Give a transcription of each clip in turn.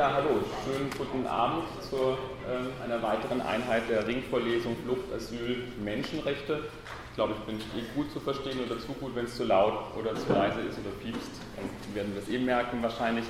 Ja, hallo, schönen guten Abend zu äh, einer weiteren Einheit der Ringvorlesung Flucht, Asyl, Menschenrechte. Ich glaube, ich bin eh gut zu verstehen oder zu gut, wenn es zu laut oder zu leise ist oder piepst. Dann werden wir es eh merken wahrscheinlich.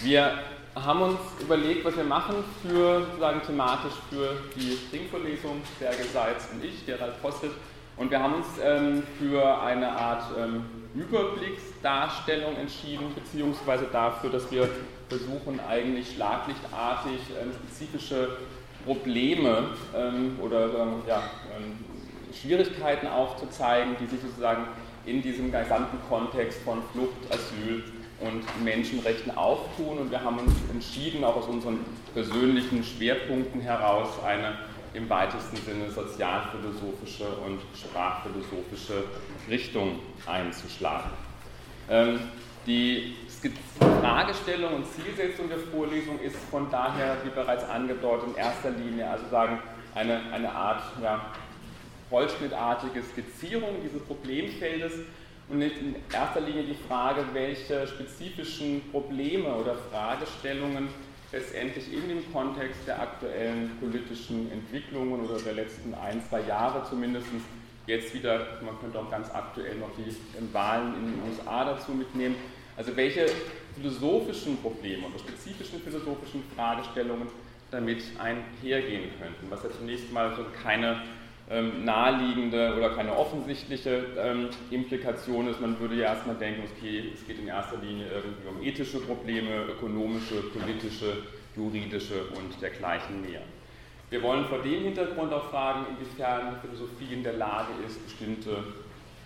Wir haben uns überlegt, was wir machen für, sozusagen thematisch für die Ringvorlesung, Serge Seitz und ich, der Ralf Postet. Und wir haben uns ähm, für eine Art ähm, Überblicksdarstellung entschieden, beziehungsweise dafür, dass wir versuchen, eigentlich schlaglichtartig ähm, spezifische Probleme ähm, oder ja, ähm, Schwierigkeiten aufzuzeigen, die sich sozusagen in diesem gesamten Kontext von Flucht, Asyl und Menschenrechten auftun. Und wir haben uns entschieden, auch aus unseren persönlichen Schwerpunkten heraus, eine im weitesten Sinne sozialphilosophische und sprachphilosophische Richtung einzuschlagen. Ähm, die Fragestellung und Zielsetzung der Vorlesung ist von daher, wie bereits angedeutet, in erster Linie also sagen, eine, eine Art ja, holzschnittartige Skizzierung dieses Problemfeldes und nicht in erster Linie die Frage, welche spezifischen Probleme oder Fragestellungen letztendlich in dem Kontext der aktuellen politischen Entwicklungen oder der letzten ein, zwei Jahre zumindest, jetzt wieder, man könnte auch ganz aktuell noch die Wahlen in den USA dazu mitnehmen, also welche philosophischen Probleme oder spezifischen philosophischen Fragestellungen damit einhergehen könnten, was ja zunächst mal so keine ähm, naheliegende oder keine offensichtliche ähm, Implikation ist. Man würde ja erstmal denken, okay, es geht in erster Linie irgendwie um ethische Probleme, ökonomische, politische, juridische und dergleichen mehr. Wir wollen vor dem Hintergrund auch fragen, inwiefern Philosophie in der Lage ist, bestimmte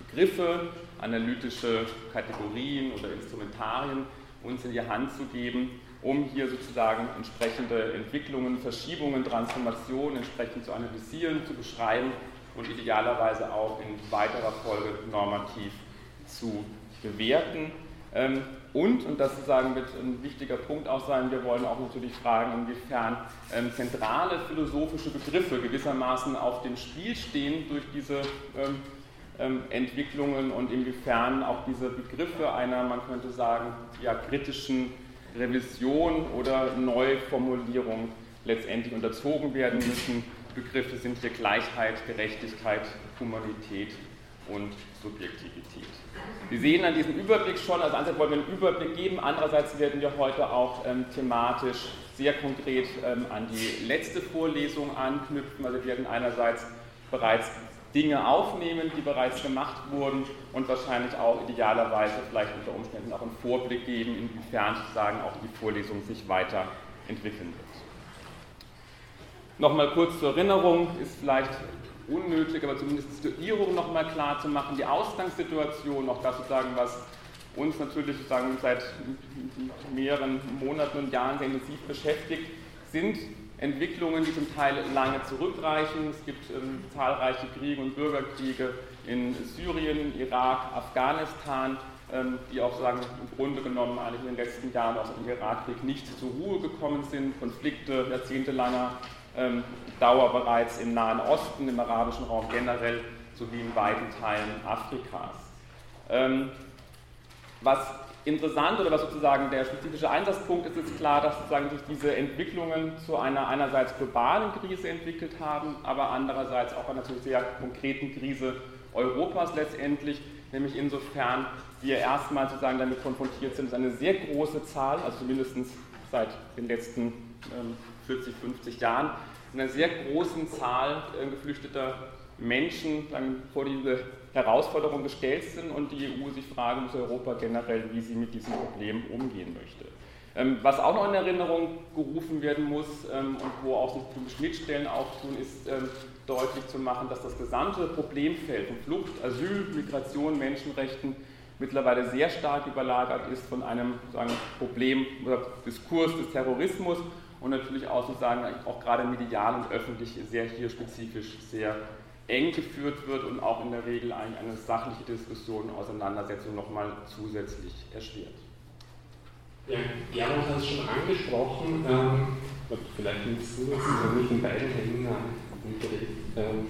Begriffe, analytische Kategorien oder Instrumentarien uns in die Hand zu geben, um hier sozusagen entsprechende Entwicklungen, Verschiebungen, Transformationen entsprechend zu analysieren, zu beschreiben und idealerweise auch in weiterer Folge normativ zu bewerten. Ähm, und, und das sozusagen wird ein wichtiger Punkt auch sein, wir wollen auch natürlich fragen, inwiefern ähm, zentrale philosophische Begriffe gewissermaßen auf dem Spiel stehen durch diese ähm, Entwicklungen und inwiefern auch diese Begriffe einer, man könnte sagen, ja, kritischen Revision oder Neuformulierung letztendlich unterzogen werden müssen. Begriffe sind hier Gleichheit, Gerechtigkeit, Humanität und Subjektivität. Sie sehen an diesem Überblick schon, also einerseits wollen wir einen Überblick geben, andererseits werden wir heute auch ähm, thematisch sehr konkret ähm, an die letzte Vorlesung anknüpfen. Also wir werden einerseits bereits Dinge aufnehmen, die bereits gemacht wurden und wahrscheinlich auch idealerweise vielleicht unter Umständen auch einen Vorblick geben, inwiefern sozusagen auch die Vorlesung sich weiterentwickeln wird. Nochmal kurz zur Erinnerung, ist vielleicht unnötig, aber zumindest die Situierung nochmal klar zu machen, die Ausgangssituation, auch das sozusagen, was uns natürlich sozusagen seit mehreren Monaten und Jahren sehr intensiv beschäftigt, sind Entwicklungen, die zum Teil lange zurückreichen. Es gibt ähm, zahlreiche Kriege und Bürgerkriege in Syrien, Irak, Afghanistan, ähm, die auch sagen, im Grunde genommen eigentlich in den letzten Jahren aus dem Irakkrieg nicht zur Ruhe gekommen sind. Konflikte jahrzehntelanger ähm, Dauer bereits im Nahen Osten, im arabischen Raum generell sowie in weiten Teilen Afrikas. Ähm, was interessant oder was sozusagen der spezifische Einsatzpunkt ist, ist klar, dass sozusagen sich diese Entwicklungen zu einer einerseits globalen Krise entwickelt haben, aber andererseits auch einer sehr konkreten Krise Europas letztendlich, nämlich insofern wir erstmal sozusagen damit konfrontiert sind, dass eine sehr große Zahl, also zumindest seit den letzten 40, ähm, 50 Jahren, einer sehr großen Zahl äh, geflüchteter Menschen vor diese Herausforderungen gestellt sind und die EU sich fragen muss, Europa generell, wie sie mit diesem Problem umgehen möchte. Ähm, was auch noch in Erinnerung gerufen werden muss ähm, und wo auch sich Schnittstellen auftun, ist ähm, deutlich zu machen, dass das gesamte Problemfeld von Flucht, Asyl, Migration, Menschenrechten mittlerweile sehr stark überlagert ist von einem sagen, Problem oder Diskurs des Terrorismus und natürlich auch sozusagen auch gerade medial und öffentlich sehr hier spezifisch sehr eng geführt wird und auch in der Regel eigentlich eine sachliche Diskussion, Auseinandersetzung nochmal zusätzlich erschwert. Ja, Gerald hat es schon angesprochen, ähm, vielleicht nimmst du das, also nicht in beiden Händen ähm,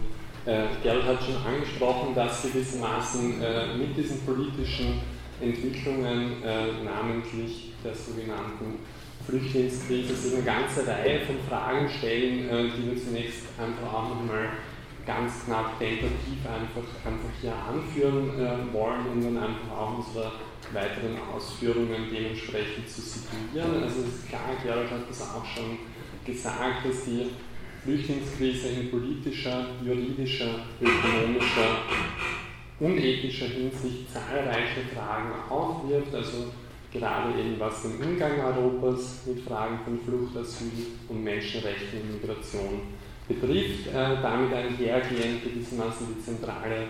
äh, Gerald hat schon angesprochen, dass gewissermaßen äh, mit diesen politischen Entwicklungen, äh, namentlich der sogenannten Flüchtlingskrise, sich eine ganze Reihe von Fragen stellen, äh, die wir zunächst einfach auch nochmal ganz knapp tentativ einfach, einfach hier anführen äh, wollen, um dann einfach auch unsere weiteren Ausführungen dementsprechend zu situieren. Also es ist klar, Gerald hat das auch schon gesagt, dass die Flüchtlingskrise in politischer, juridischer, ökonomischer, unethischer Hinsicht zahlreiche Fragen aufwirft, also gerade eben was den Umgang Europas mit Fragen von Flucht, Asyl und Menschenrechten und Migration betrifft, äh, damit einhergehend gewissermaßen die zentrale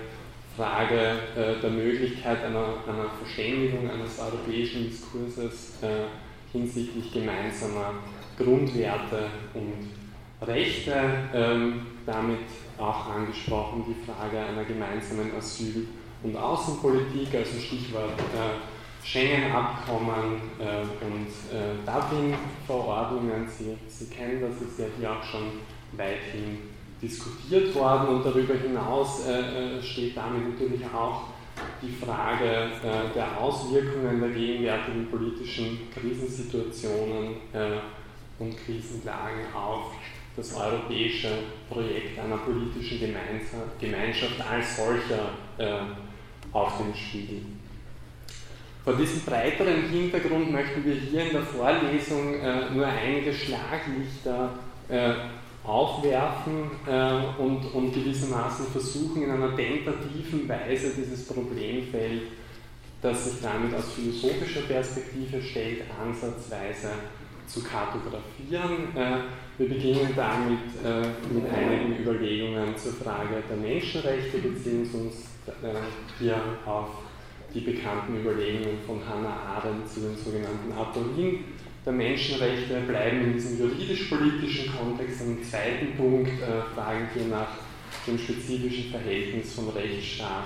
Frage äh, der Möglichkeit einer, einer, Verständigung eines europäischen Diskurses äh, hinsichtlich gemeinsamer Grundwerte und Rechte, ähm, damit auch angesprochen die Frage einer gemeinsamen Asyl- und Außenpolitik, also Stichwort äh, Schengen-Abkommen äh, und äh, Dublin-Verordnungen. Sie, Sie kennen das, ist ja hier auch schon weithin diskutiert worden und darüber hinaus äh, äh, steht damit natürlich auch die Frage äh, der Auswirkungen der gegenwärtigen politischen Krisensituationen und Krisenlagen auf das europäische Projekt einer politischen Gemeinschaft als solcher auf den Spiegel. Vor diesem breiteren Hintergrund möchten wir hier in der Vorlesung nur einige Schlaglichter aufwerfen äh, und, und gewissermaßen versuchen, in einer tentativen Weise dieses Problemfeld, das sich damit aus philosophischer Perspektive stellt, ansatzweise zu kartografieren. Äh, wir beginnen damit äh, mit einigen Überlegungen zur Frage der Menschenrechte, beziehen uns äh, hier auf die bekannten Überlegungen von Hannah Arendt zu den sogenannten Aporien der Menschenrechte bleiben in diesem juridisch-politischen Kontext. Im zweiten Punkt äh, fragen wir nach dem spezifischen Verhältnis von Rechtsstaat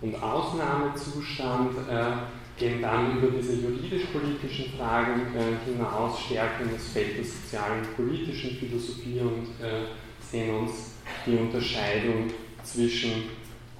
und Ausnahmezustand, äh, gehen dann über diese juridisch-politischen Fragen äh, hinaus, stärken das Feld der sozialen und politischen Philosophie und äh, sehen uns die Unterscheidung zwischen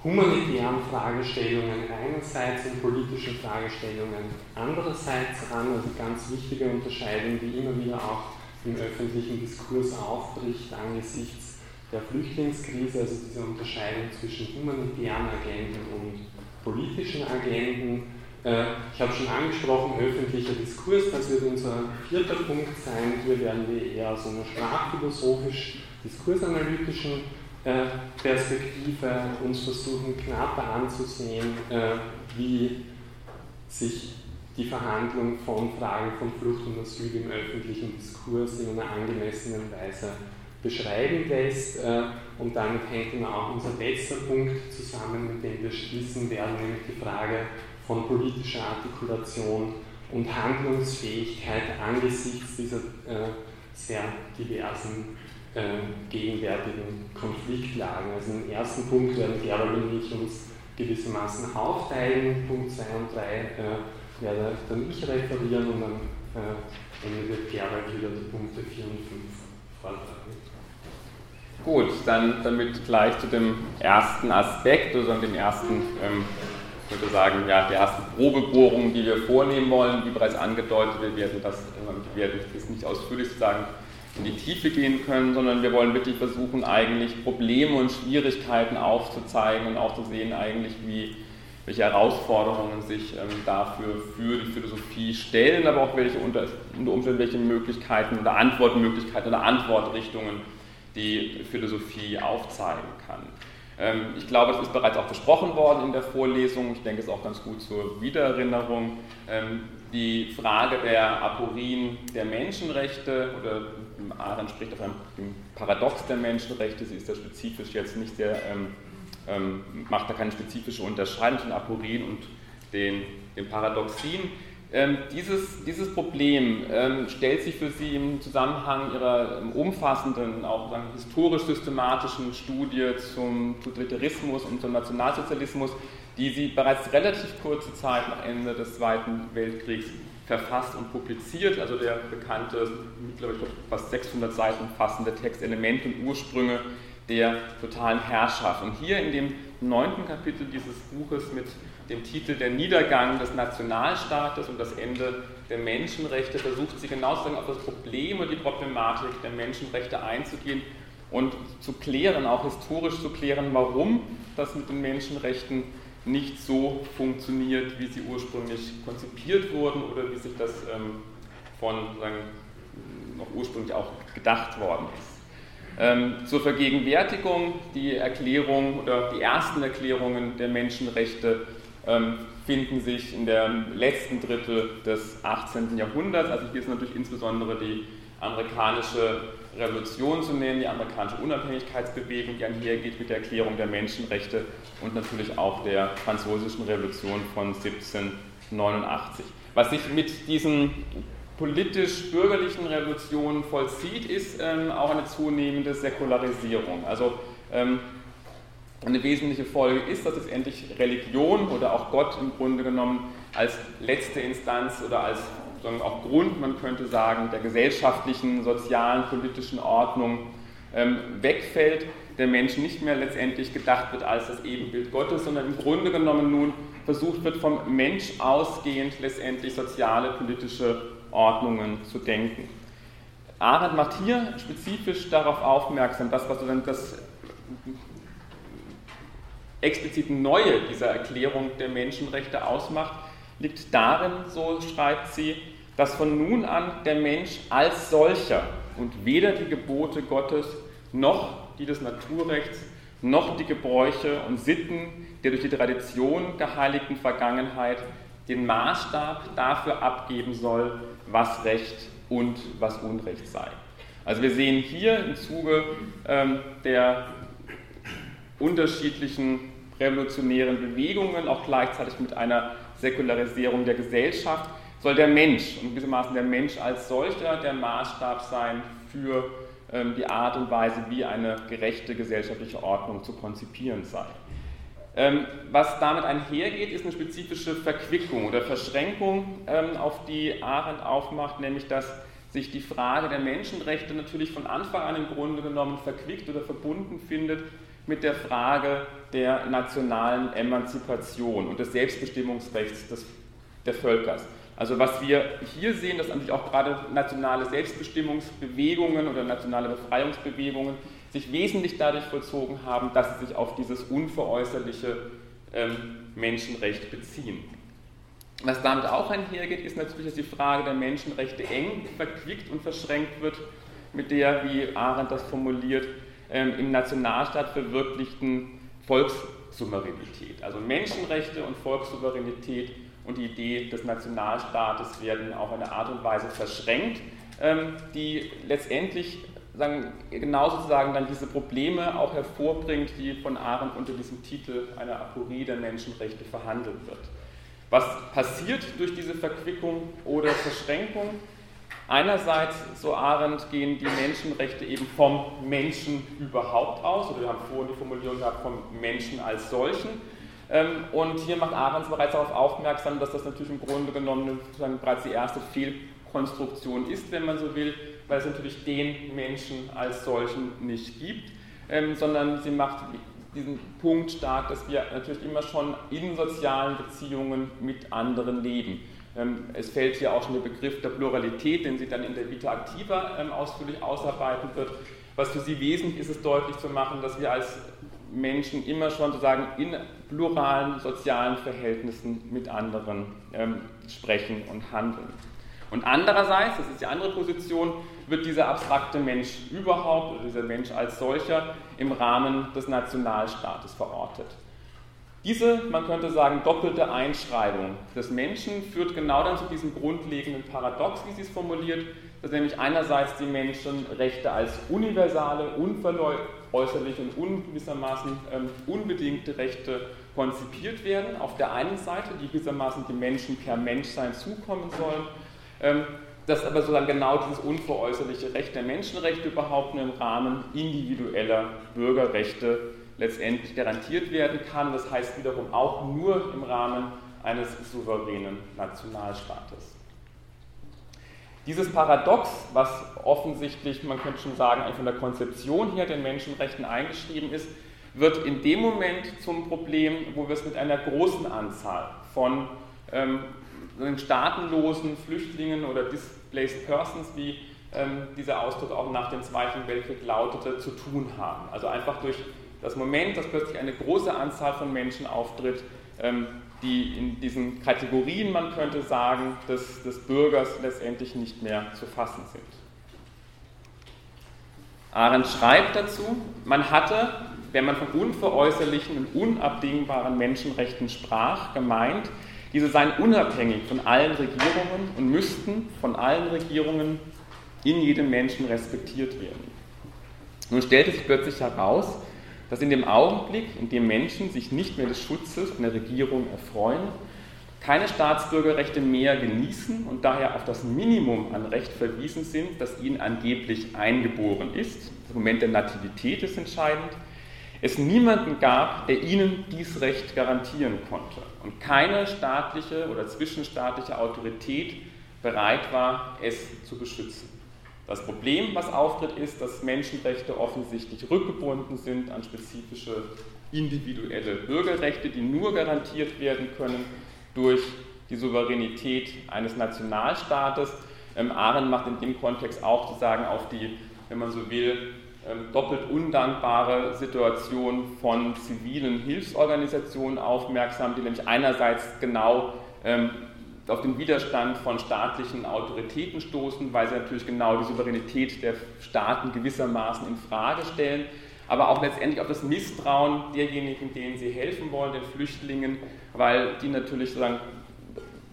humanitären Fragestellungen einerseits und politischen Fragestellungen andererseits an, also ganz wichtige Unterscheidung, die immer wieder auch im öffentlichen Diskurs aufbricht angesichts der Flüchtlingskrise, also diese Unterscheidung zwischen humanitären Agenten und politischen Agenten. Äh, ich habe schon angesprochen, öffentlicher Diskurs, das wird unser vierter Punkt sein. Hier werden wir eher aus einer sprachphilosophisch-diskursanalytischen Perspektive uns versuchen knapper anzusehen, äh, wie sich die Verhandlung von Fragen von Flucht und Asyl im öffentlichen Diskurs in einer angemessenen Weise beschreiben lässt. Äh, und damit hängt dann auch unser letzter Punkt zusammen, mit dem wir schließen werden, nämlich die Frage von politischer Artikulation und Handlungsfähigkeit angesichts dieser sehr diversen äh, gegenwärtigen Konfliktlagen. Also im ersten Punkt werden Gerald und ich uns gewissermaßen aufteilen. Punkt 2 und 3 äh, werde dann ich referieren und dann äh, Ende wird Gerald wieder die Punkte 4 und 5 vortragen. Gut, dann damit gleich zu dem ersten Aspekt, also dem ersten, ähm, ich würde sagen, ja, der ersten Probebohrung, die wir vornehmen wollen. Wie bereits angedeutet, wir werden das, wir werden das nicht ausführlich sagen, in die Tiefe gehen können, sondern wir wollen wirklich versuchen, eigentlich Probleme und Schwierigkeiten aufzuzeigen und auch zu sehen, eigentlich, wie, welche Herausforderungen sich ähm, dafür für die Philosophie stellen, aber auch welche unter, unter Umständen welche Möglichkeiten oder Antwortmöglichkeiten oder Antwortrichtungen die Philosophie aufzeigen kann. Ähm, ich glaube, es ist bereits auch besprochen worden in der Vorlesung. Ich denke, es ist auch ganz gut zur Wiedererinnerung. Ähm, die Frage der Aporien der Menschenrechte oder Arendt spricht auf einem Paradox der Menschenrechte, sie ist da spezifisch jetzt nicht sehr, ähm, ähm, macht da keine spezifische Unterscheidung zwischen Aporien und den, den Paradoxien. Ähm, dieses, dieses Problem ähm, stellt sich für Sie im Zusammenhang Ihrer ähm, umfassenden, auch historisch-systematischen Studie zum Totalitarismus und zum Nationalsozialismus, die Sie bereits relativ kurze Zeit nach Ende des Zweiten Weltkriegs verfasst und publiziert, also der bekannte, mittlerweile fast 600 Seiten fassende Text Elemente und Ursprünge der totalen Herrschaft. Und hier in dem neunten Kapitel dieses Buches mit dem Titel Der Niedergang des Nationalstaates und das Ende der Menschenrechte versucht sie genau auf das Problem und die Problematik der Menschenrechte einzugehen und zu klären, auch historisch zu klären, warum das mit den Menschenrechten nicht so funktioniert, wie sie ursprünglich konzipiert wurden oder wie sich das ähm, von sagen, noch ursprünglich auch gedacht worden ist. Ähm, zur Vergegenwärtigung die Erklärung oder die ersten Erklärungen der Menschenrechte ähm, finden sich in der letzten Drittel des 18. Jahrhunderts. Also hier ist natürlich insbesondere die amerikanische Revolution zu nennen, die amerikanische Unabhängigkeitsbewegung, die einhergeht mit der Erklärung der Menschenrechte und natürlich auch der französischen Revolution von 1789. Was sich mit diesen politisch-bürgerlichen Revolutionen vollzieht, ist ähm, auch eine zunehmende Säkularisierung. Also ähm, eine wesentliche Folge ist, dass letztendlich Religion oder auch Gott im Grunde genommen als letzte Instanz oder als auch Grund, man könnte sagen, der gesellschaftlichen, sozialen, politischen Ordnung ähm, wegfällt, der Mensch nicht mehr letztendlich gedacht wird als das Ebenbild Gottes, sondern im Grunde genommen nun versucht wird, vom Mensch ausgehend letztendlich soziale, politische Ordnungen zu denken. Arendt macht hier spezifisch darauf aufmerksam, dass was dann das explizit Neue dieser Erklärung der Menschenrechte ausmacht, liegt darin, so schreibt sie, dass von nun an der Mensch als solcher und weder die Gebote Gottes noch die des Naturrechts noch die Gebräuche und Sitten der durch die Tradition geheiligten Vergangenheit den Maßstab dafür abgeben soll, was Recht und was Unrecht sei. Also wir sehen hier im Zuge ähm, der unterschiedlichen revolutionären Bewegungen, auch gleichzeitig mit einer Säkularisierung der Gesellschaft, soll der Mensch und gewissermaßen der Mensch als solcher der Maßstab sein für ähm, die Art und Weise, wie eine gerechte gesellschaftliche Ordnung zu konzipieren sei. Ähm, was damit einhergeht, ist eine spezifische Verquickung oder Verschränkung, ähm, auf die Arendt aufmacht, nämlich dass sich die Frage der Menschenrechte natürlich von Anfang an im Grunde genommen verquickt oder verbunden findet mit der Frage der nationalen Emanzipation und des Selbstbestimmungsrechts des, der Völkers. Also was wir hier sehen, dass natürlich auch gerade nationale Selbstbestimmungsbewegungen oder nationale Befreiungsbewegungen sich wesentlich dadurch vollzogen haben, dass sie sich auf dieses unveräußerliche ähm, Menschenrecht beziehen. Was damit auch einhergeht, ist natürlich, dass die Frage der Menschenrechte eng verquickt und verschränkt wird mit der, wie Arendt das formuliert, ähm, im Nationalstaat verwirklichten Volkssouveränität. Also Menschenrechte und Volkssouveränität und die Idee des Nationalstaates werden auf eine Art und Weise verschränkt, ähm, die letztendlich sagen, genau sozusagen dann diese Probleme auch hervorbringt, die von Arendt unter diesem Titel einer Aporie der Menschenrechte verhandelt wird. Was passiert durch diese Verquickung oder Verschränkung? Einerseits, so Arendt, gehen die Menschenrechte eben vom Menschen überhaupt aus, oder wir haben vorhin die Formulierung gehabt, vom Menschen als solchen. Ähm, und hier macht Arendt bereits darauf aufmerksam, dass das natürlich im Grunde genommen bereits die erste Fehlkonstruktion ist, wenn man so will, weil es natürlich den Menschen als solchen nicht gibt, ähm, sondern sie macht diesen Punkt stark, dass wir natürlich immer schon in sozialen Beziehungen mit anderen leben. Ähm, es fällt hier auch schon der Begriff der Pluralität, den sie dann in der Vita Activa ähm, ausführlich ausarbeiten wird. Was für sie wesentlich ist, ist deutlich zu machen, dass wir als Menschen immer schon sozusagen in pluralen sozialen Verhältnissen mit anderen ähm, sprechen und handeln. Und andererseits, das ist die andere Position, wird dieser abstrakte Mensch überhaupt dieser Mensch als solcher im Rahmen des Nationalstaates verortet. Diese, man könnte sagen, doppelte Einschreibung des Menschen führt genau dann zu diesem grundlegenden Paradox, wie sie es formuliert, dass nämlich einerseits die Menschenrechte als universale, unveräußerliche und ungewissermaßen ähm, unbedingte Rechte konzipiert werden, auf der einen Seite, die gewissermaßen dem Menschen per Menschsein zukommen sollen, ähm, dass aber sozusagen genau dieses unveräußerliche Recht der Menschenrechte überhaupt nur im Rahmen individueller Bürgerrechte letztendlich garantiert werden kann. Das heißt wiederum auch nur im Rahmen eines souveränen Nationalstaates. Dieses Paradox, was offensichtlich, man könnte schon sagen, von der Konzeption her den Menschenrechten eingeschrieben ist, wird in dem Moment zum Problem, wo wir es mit einer großen Anzahl von ähm, staatenlosen Flüchtlingen oder Displaced Persons, wie ähm, dieser Ausdruck auch nach dem Zweiten Weltkrieg lautete, zu tun haben. Also einfach durch das Moment, dass plötzlich eine große Anzahl von Menschen auftritt, ähm, die in diesen Kategorien, man könnte sagen, des, des Bürgers letztendlich nicht mehr zu fassen sind. Arendt schreibt dazu, man hatte, wenn man von unveräußerlichen und unabdingbaren Menschenrechten sprach, gemeint, diese seien unabhängig von allen Regierungen und müssten von allen Regierungen in jedem Menschen respektiert werden. Nun stellte sich plötzlich heraus, dass in dem Augenblick, in dem Menschen sich nicht mehr des Schutzes einer Regierung erfreuen, keine Staatsbürgerrechte mehr genießen und daher auf das Minimum an Recht verwiesen sind, das ihnen angeblich eingeboren ist. Der Moment der Nativität ist entscheidend. Es niemanden gab, der ihnen dies Recht garantieren konnte und keine staatliche oder zwischenstaatliche Autorität bereit war, es zu beschützen. Das Problem, was auftritt, ist, dass Menschenrechte offensichtlich rückgebunden sind an spezifische individuelle Bürgerrechte, die nur garantiert werden können durch die Souveränität eines Nationalstaates. Ähm, Arendt macht in dem Kontext auch zu sagen auf die, wenn man so will, ähm, doppelt undankbare Situation von zivilen Hilfsorganisationen aufmerksam, die nämlich einerseits genau ähm, auf den Widerstand von staatlichen Autoritäten stoßen, weil sie natürlich genau die Souveränität der Staaten gewissermaßen in Frage stellen, aber auch letztendlich auf das Misstrauen derjenigen, denen sie helfen wollen, den Flüchtlingen, weil die natürlich sozusagen,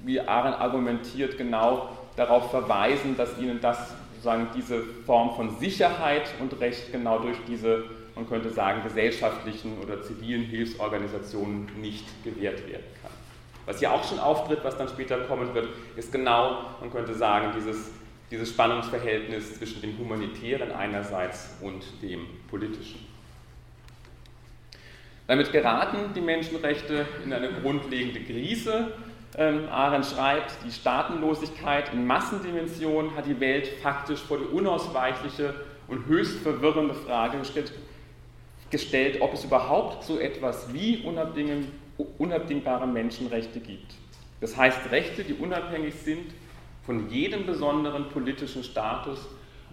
wie Arendt argumentiert, genau darauf verweisen, dass ihnen das sozusagen diese Form von Sicherheit und Recht genau durch diese, man könnte sagen, gesellschaftlichen oder zivilen Hilfsorganisationen nicht gewährt werden kann. Was hier auch schon auftritt, was dann später kommen wird, ist genau, man könnte sagen, dieses, dieses Spannungsverhältnis zwischen dem Humanitären einerseits und dem Politischen. Damit geraten die Menschenrechte in eine grundlegende Krise. Ähm, Arendt schreibt, die Staatenlosigkeit in Massendimension hat die Welt faktisch vor die unausweichliche und höchst verwirrende Frage gestellt, gestellt ob es überhaupt so etwas wie unabdingbar unabdingbare Menschenrechte gibt. Das heißt Rechte, die unabhängig sind von jedem besonderen politischen Status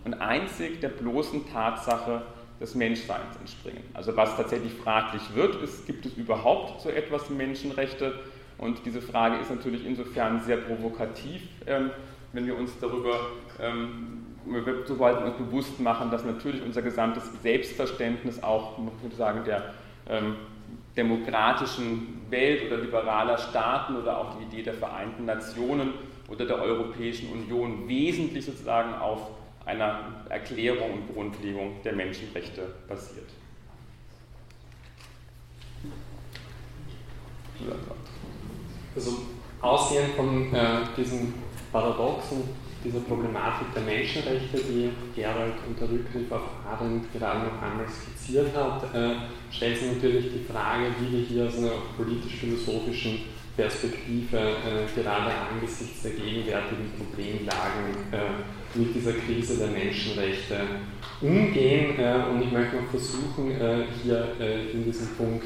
und einzig der bloßen Tatsache des Menschseins entspringen. Also was tatsächlich fraglich wird, ist, gibt es überhaupt so etwas wie Menschenrechte? Und diese Frage ist natürlich insofern sehr provokativ, ähm, wenn wir uns darüber, ähm, sobald wir uns bewusst machen, dass natürlich unser gesamtes Selbstverständnis auch, man könnte sagen, der ähm, demokratischen Welt oder liberaler Staaten oder auch die Idee der Vereinten Nationen oder der Europäischen Union wesentlich sozusagen auf einer Erklärung und Grundlegung der Menschenrechte basiert. Also ausgehend von äh, diesem Paradoxen dieser Problematik der Menschenrechte, die Gerald unter Rückgriff auf Arendt gerade noch einmal skizziert hat, äh, stellt sich natürlich die Frage, wie wir hier aus einer politisch-philosophischen Perspektive äh, gerade angesichts der gegenwärtigen Problemlagen äh, mit dieser Krise der Menschenrechte umgehen. Und ich möchte noch versuchen, hier in diesem Punkt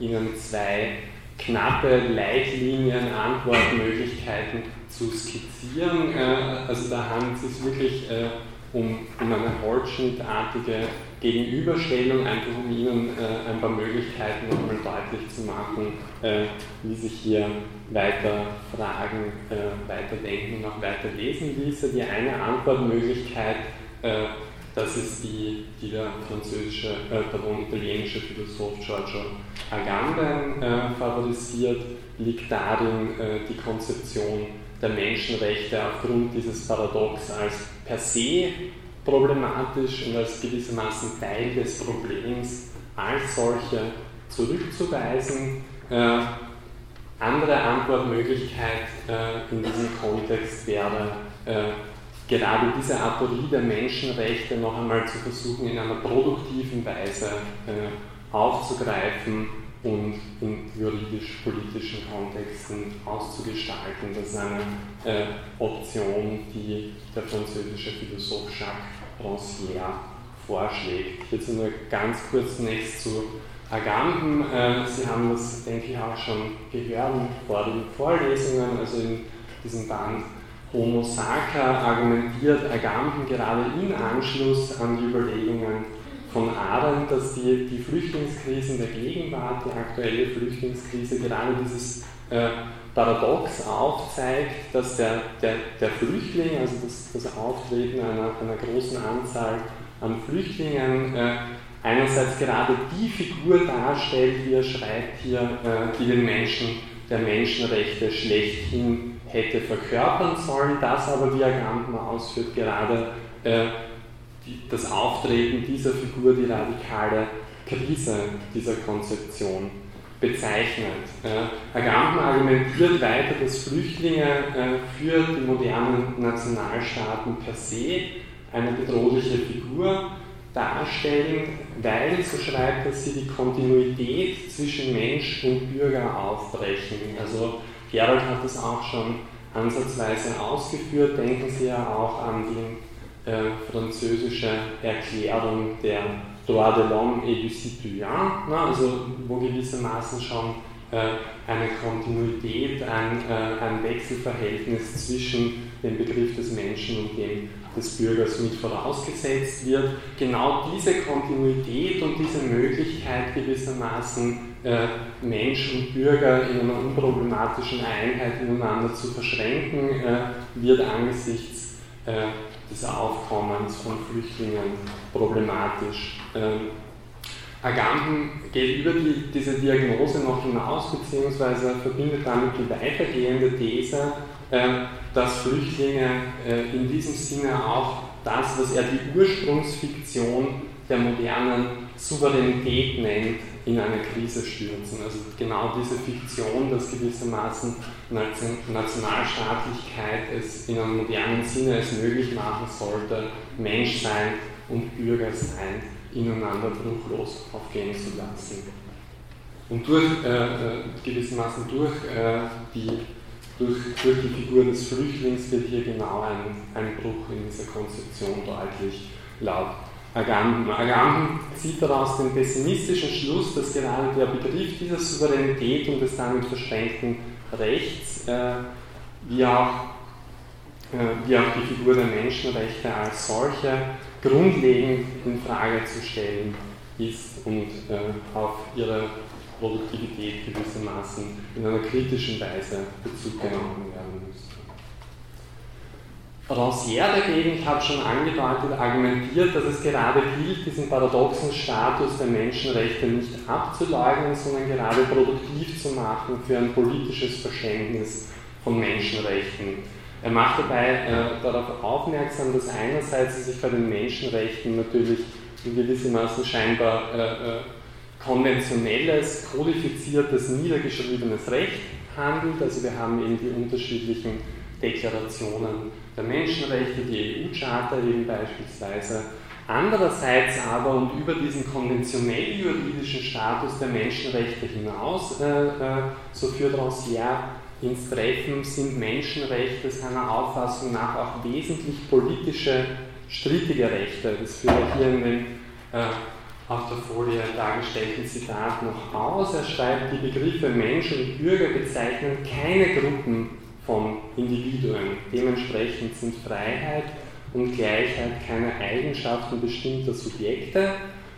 Ihnen zwei knappe Leitlinien, Antwortmöglichkeiten zu skizzieren. Also da handelt es sich wirklich um eine holzschnittartige Gegenüberstellung, einfach um Ihnen äh, ein paar Möglichkeiten nochmal deutlich zu machen, wie sich hier weiter fragen, weiter denken und auch weiter lesen ließe. Die eine Antwortmöglichkeit, das ist die, die der französische, äh, pardon, italienische Philosoph Giorgio Agamben äh, favorisiert, liegt darin äh, die Konzeption der Menschenrechte aufgrund dieses Paradox als per se problematisch und als gewissermaßen Teil des Problems als solche zurückzuweisen. Äh, andere Antwortmöglichkeit äh, in diesem Kontext wäre, äh, gerade diese Aporie der Menschenrechte noch einmal zu versuchen, in einer produktiven Weise äh, aufzugreifen und in juridisch-politischen Kontexten auszugestalten. Das ist eine äh, Option, die der französische Philosoph Jacques Rancière vorschlägt. Jetzt nur ganz kurz zunächst zu Agamben. Äh, Sie haben das, denke ich, auch schon gehört vor den Vorlesungen, also in diesem Band Homo Sacer argumentiert Agamben gerade in Anschluss an die Überlegungen von Arendt, dass die, die Flüchtlingskrisen der Gegenwart, die aktuelle Flüchtlingskrise, gerade dieses äh, Paradox aufzeigt, dass der, der, der Flüchtling, also das, das Auftreten einer, einer großen Anzahl an Flüchtlingen, äh, einerseits gerade die Figur darstellt, wie er schreibt hier, äh, die den Menschen der Menschenrechte schlechthin hätte verkörpern sollen, das aber, wie Agamben ausführt, gerade äh, die, das Auftreten dieser Figur die radikale Krise dieser Konzeption bezeichnet. Äh, Agamben argumentiert weiter, dass Flüchtlinge äh, für die modernen Nationalstaaten per se eine bedrohliche Figur darstellen, weil, so schreibt er, sie die Kontinuität zwischen Mensch und Bürger aufbrechen. Also Gerald hat das auch schon ansatzweise ausgeführt. Denken Sie ja auch an die äh, französische Erklärung der Droit de l'homme et du citoyen, ne, also wo gewissermaßen schon äh, eine Kontinuität, ein, äh, ein Wechselverhältnis zwischen dem Begriff des Menschen und dem des Bürgers mit vorausgesetzt wird. Genau diese Kontinuität und diese Möglichkeit gewissermaßen äh, Mensch und Bürger in einer unproblematischen Einheit ineinander zu verschränken, äh, wird angesichts äh, des Aufkommens von Flüchtlingen problematisch. Ähm, Agamben geht über die, diese Diagnose noch hinaus, beziehungsweise verbindet damit die weitergehende These, äh, dass Flüchtlinge äh, in diesem Sinne auch das, was er die Ursprungsfiktion der modernen Souveränität nennt, in eine Krise stürzen. Also genau diese Fiktion, dass gewissermaßen Nationalstaatlichkeit es in einem modernen Sinne es möglich machen sollte, Menschsein und Bürgersein ineinander bruchlos aufgehen zu lassen. Und durch, äh, äh gewissermaßen durch äh, die durch, durch die Figur des Flüchtlings wird hier genau ein, ein Bruch in dieser Konzeption deutlich laut Agamben. Agamben zieht daraus den pessimistischen Schluss, dass gerade der Begriff dieser Souveränität und des damit verschränkten Rechts, äh, wie, auch, äh, wie auch die Figur der Menschenrechte als solche, grundlegend in Frage zu stellen ist und äh, auf ihre Produktivität gewissermaßen in einer kritischen Weise Bezug genommen werden. Rancière dagegen, ich habe schon angedeutet, argumentiert, dass es gerade gilt, diesen paradoxen Status der Menschenrechte nicht abzuleugnen, sondern gerade produktiv zu machen für ein politisches Verständnis von Menschenrechten. Er macht dabei äh, darauf aufmerksam, dass einerseits sich bei den Menschenrechten natürlich in gewissermaßen scheinbar äh, äh, konventionelles, kodifiziertes, niedergeschriebenes Recht handelt. Also wir haben eben die unterschiedlichen Deklarationen der Menschenrechte, die EU-Charta eben beispielsweise. Andererseits aber und über diesen konventionell juridischen Status der Menschenrechte hinaus, äh, äh, so führt Rancière ins Treffen, sind Menschenrechte seiner Auffassung nach auch wesentlich politische, strittige Rechte. Das führt er hier in dem äh, auf der Folie dargestellten Zitat noch aus. Er schreibt, die Begriffe Mensch und Bürger bezeichnen keine Gruppen von Individuen. Dementsprechend sind Freiheit und Gleichheit keine Eigenschaften bestimmter Subjekte.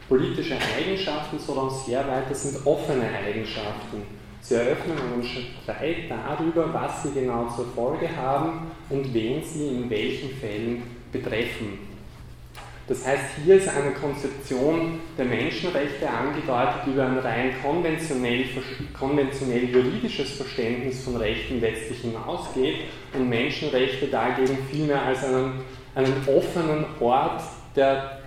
Politische Eigenschaften, so sehr weiter, sind offene Eigenschaften. Sie eröffnen einen Streit darüber, was sie genau zur Folge haben und wen sie in welchen Fällen betreffen. Das heißt, hier ist eine Konzeption der Menschenrechte angedeutet, über ein rein konventionell, konventionell juridisches Verständnis von Rechten letztlich hinausgeht und Menschenrechte dagegen vielmehr als einen, einen offenen Ort der,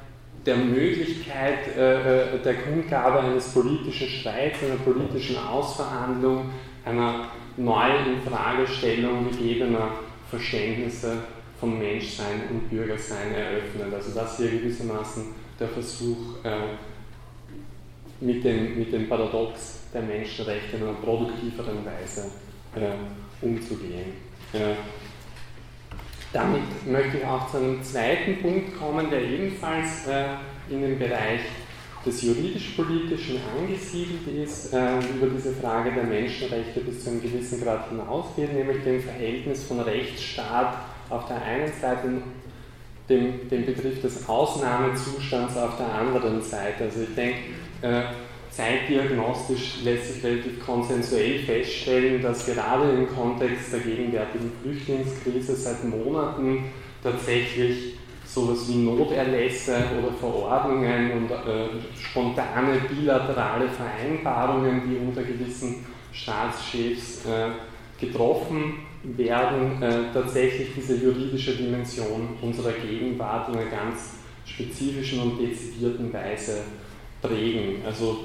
der Möglichkeit äh, äh der Kundgabe eines politischen Streits, einer politischen Ausverhandlung, einer neuen Infragestellung gegebener Verständnisse vom Menschsein und Bürgersein eröffnet. Also das hier gewissermaßen der Versuch, äh, mit, dem, mit dem Paradox der Menschenrechte in einer produktiveren Weise äh, umzugehen. Äh, damit möchte ich auch zu einem zweiten Punkt kommen, der ebenfalls in den Bereich des juridisch-politischen angesiedelt ist, äh, über diese Frage der Menschenrechte bis zu einem gewissen Grad hinausgeht, nämlich dem Verhältnis von Rechtsstaat auf der einen Seite dem, dem Begriff des Ausnahmezustands auf der anderen Seite. Also ich denke, äh, zeitdiagnostisch lässt sich relativ konsensuell feststellen, dass gerade im Kontext der gegenwärtigen Flüchtlingskrise seit Monaten tatsächlich sowas wie Noterlässe oder Verordnungen und äh, spontane bilaterale Vereinbarungen, die unter gewissen Staatschefs äh, getroffen werden, äh, tatsächlich diese juridische Dimension unserer Gegenwart in einer ganz spezifischen und dezidierten Weise prägen. Also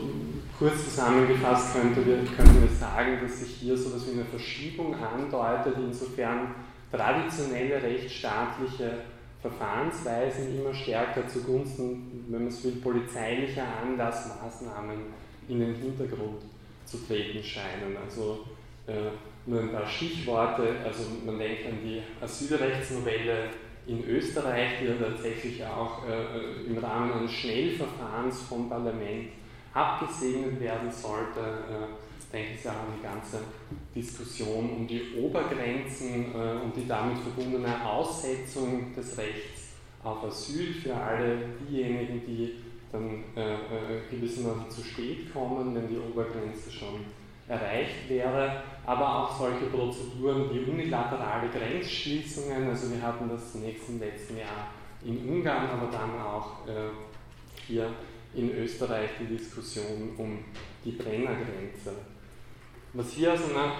kurz zusammengefasst könnte wir, könnten wir sagen, dass sich hier so etwas wie eine Verschiebung andeutet, insofern traditionelle rechtsstaatliche Verfahrensweisen immer stärker zugunsten, wenn man es will, polizeilicher Anlassmaßnahmen in den Hintergrund zu treten scheinen. Also nur ein paar Stichworte, also man denkt an die Asylrechtsnovelle in Österreich, die ja tatsächlich auch äh, im Rahmen eines Schnellverfahrens vom Parlament abgesegnet werden sollte. Äh, denke ich auch an die ganze Diskussion um die Obergrenzen äh, und die damit verbundene Aussetzung des Rechts auf Asyl für alle diejenigen, die dann äh, äh, gewissermaßen zu spät kommen, wenn die Obergrenze schon erreicht wäre, aber auch solche Prozeduren wie unilaterale Grenzschließungen. Also wir hatten das zunächst im letzten Jahr in Ungarn, aber dann auch äh, hier in Österreich die Diskussion um die Brennergrenze. Was hier aus einer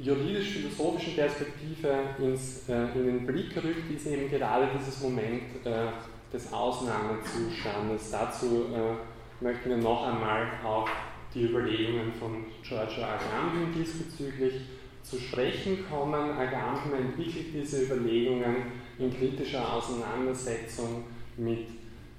juridisch-philosophischen Perspektive ins, äh, in den Blick rückt, ist eben gerade dieses Moment äh, des Ausnahmezustandes. Dazu äh, möchten wir noch einmal auf die Überlegungen von Giorgio Agamben diesbezüglich zu sprechen kommen. Agamben entwickelt diese Überlegungen in kritischer Auseinandersetzung mit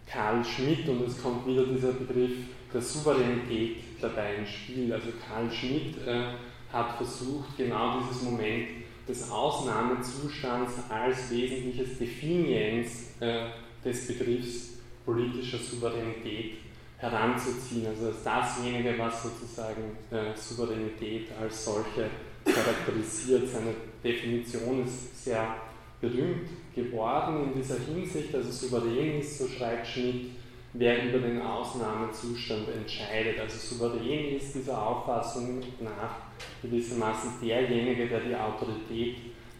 Karl Schmidt und es kommt wieder dieser Begriff der Souveränität dabei ins Spiel. Also Karl Schmidt äh, hat versucht, genau dieses Moment des Ausnahmezustands als wesentliches Definiens äh, des Begriffs politischer Souveränität heranzuziehen, also als dasjenige, was sozusagen äh, Souveränität als solche charakterisiert. Seine Definition ist sehr berühmt geworden in dieser Hinsicht, also souverän ist, so schreibt Schmidt, wer über den Ausnahmezustand entscheidet. Also souverän ist dieser Auffassung nach gewissermaßen derjenige, der die Autorität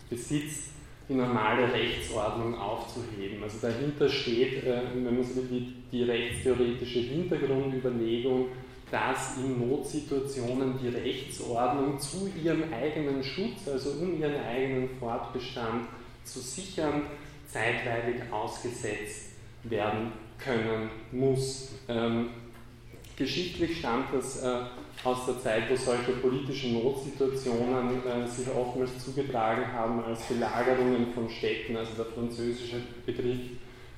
besitzt, die normale Rechtsordnung aufzuheben. Also dahinter steht, äh, wenn man so will, die rechtstheoretische Hintergrundüberlegung, dass in Notsituationen die Rechtsordnung zu ihrem eigenen Schutz, also um ihren eigenen Fortbestand zu sichern, zeitweilig ausgesetzt werden können muss. Ähm, geschichtlich stammt das äh, aus der Zeit, wo solche politischen Notsituationen äh, sich oftmals zugetragen haben als Belagerungen von Städten. Also der französische Begriff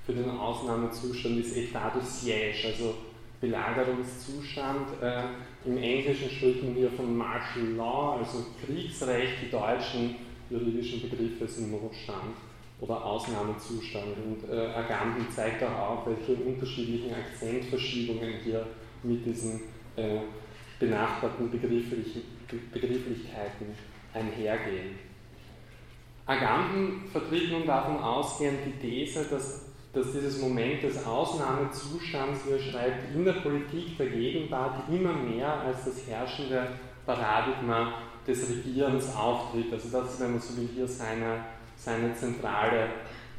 für den Ausnahmezustand ist État de siège, also Belagerungszustand. Äh, Im Englischen spricht man hier von Martial Law, also Kriegsrecht. Die deutschen juridischen Begriffe sind Notstand oder Ausnahmezustand. Und äh, Agamben zeigt auch auf, welche unterschiedlichen Akzentverschiebungen hier mit diesen äh, benachbarten Begrifflich Begrifflichkeiten einhergehen. Agamben vertritt nun davon ausgehend die These, dass, dass dieses Moment des Ausnahmezustands, wie er schreibt, in der Politik der Gegenwart immer mehr als das herrschende Paradigma des Regierens auftritt. Also das ist, wenn man so will, hier seine, seine zentrale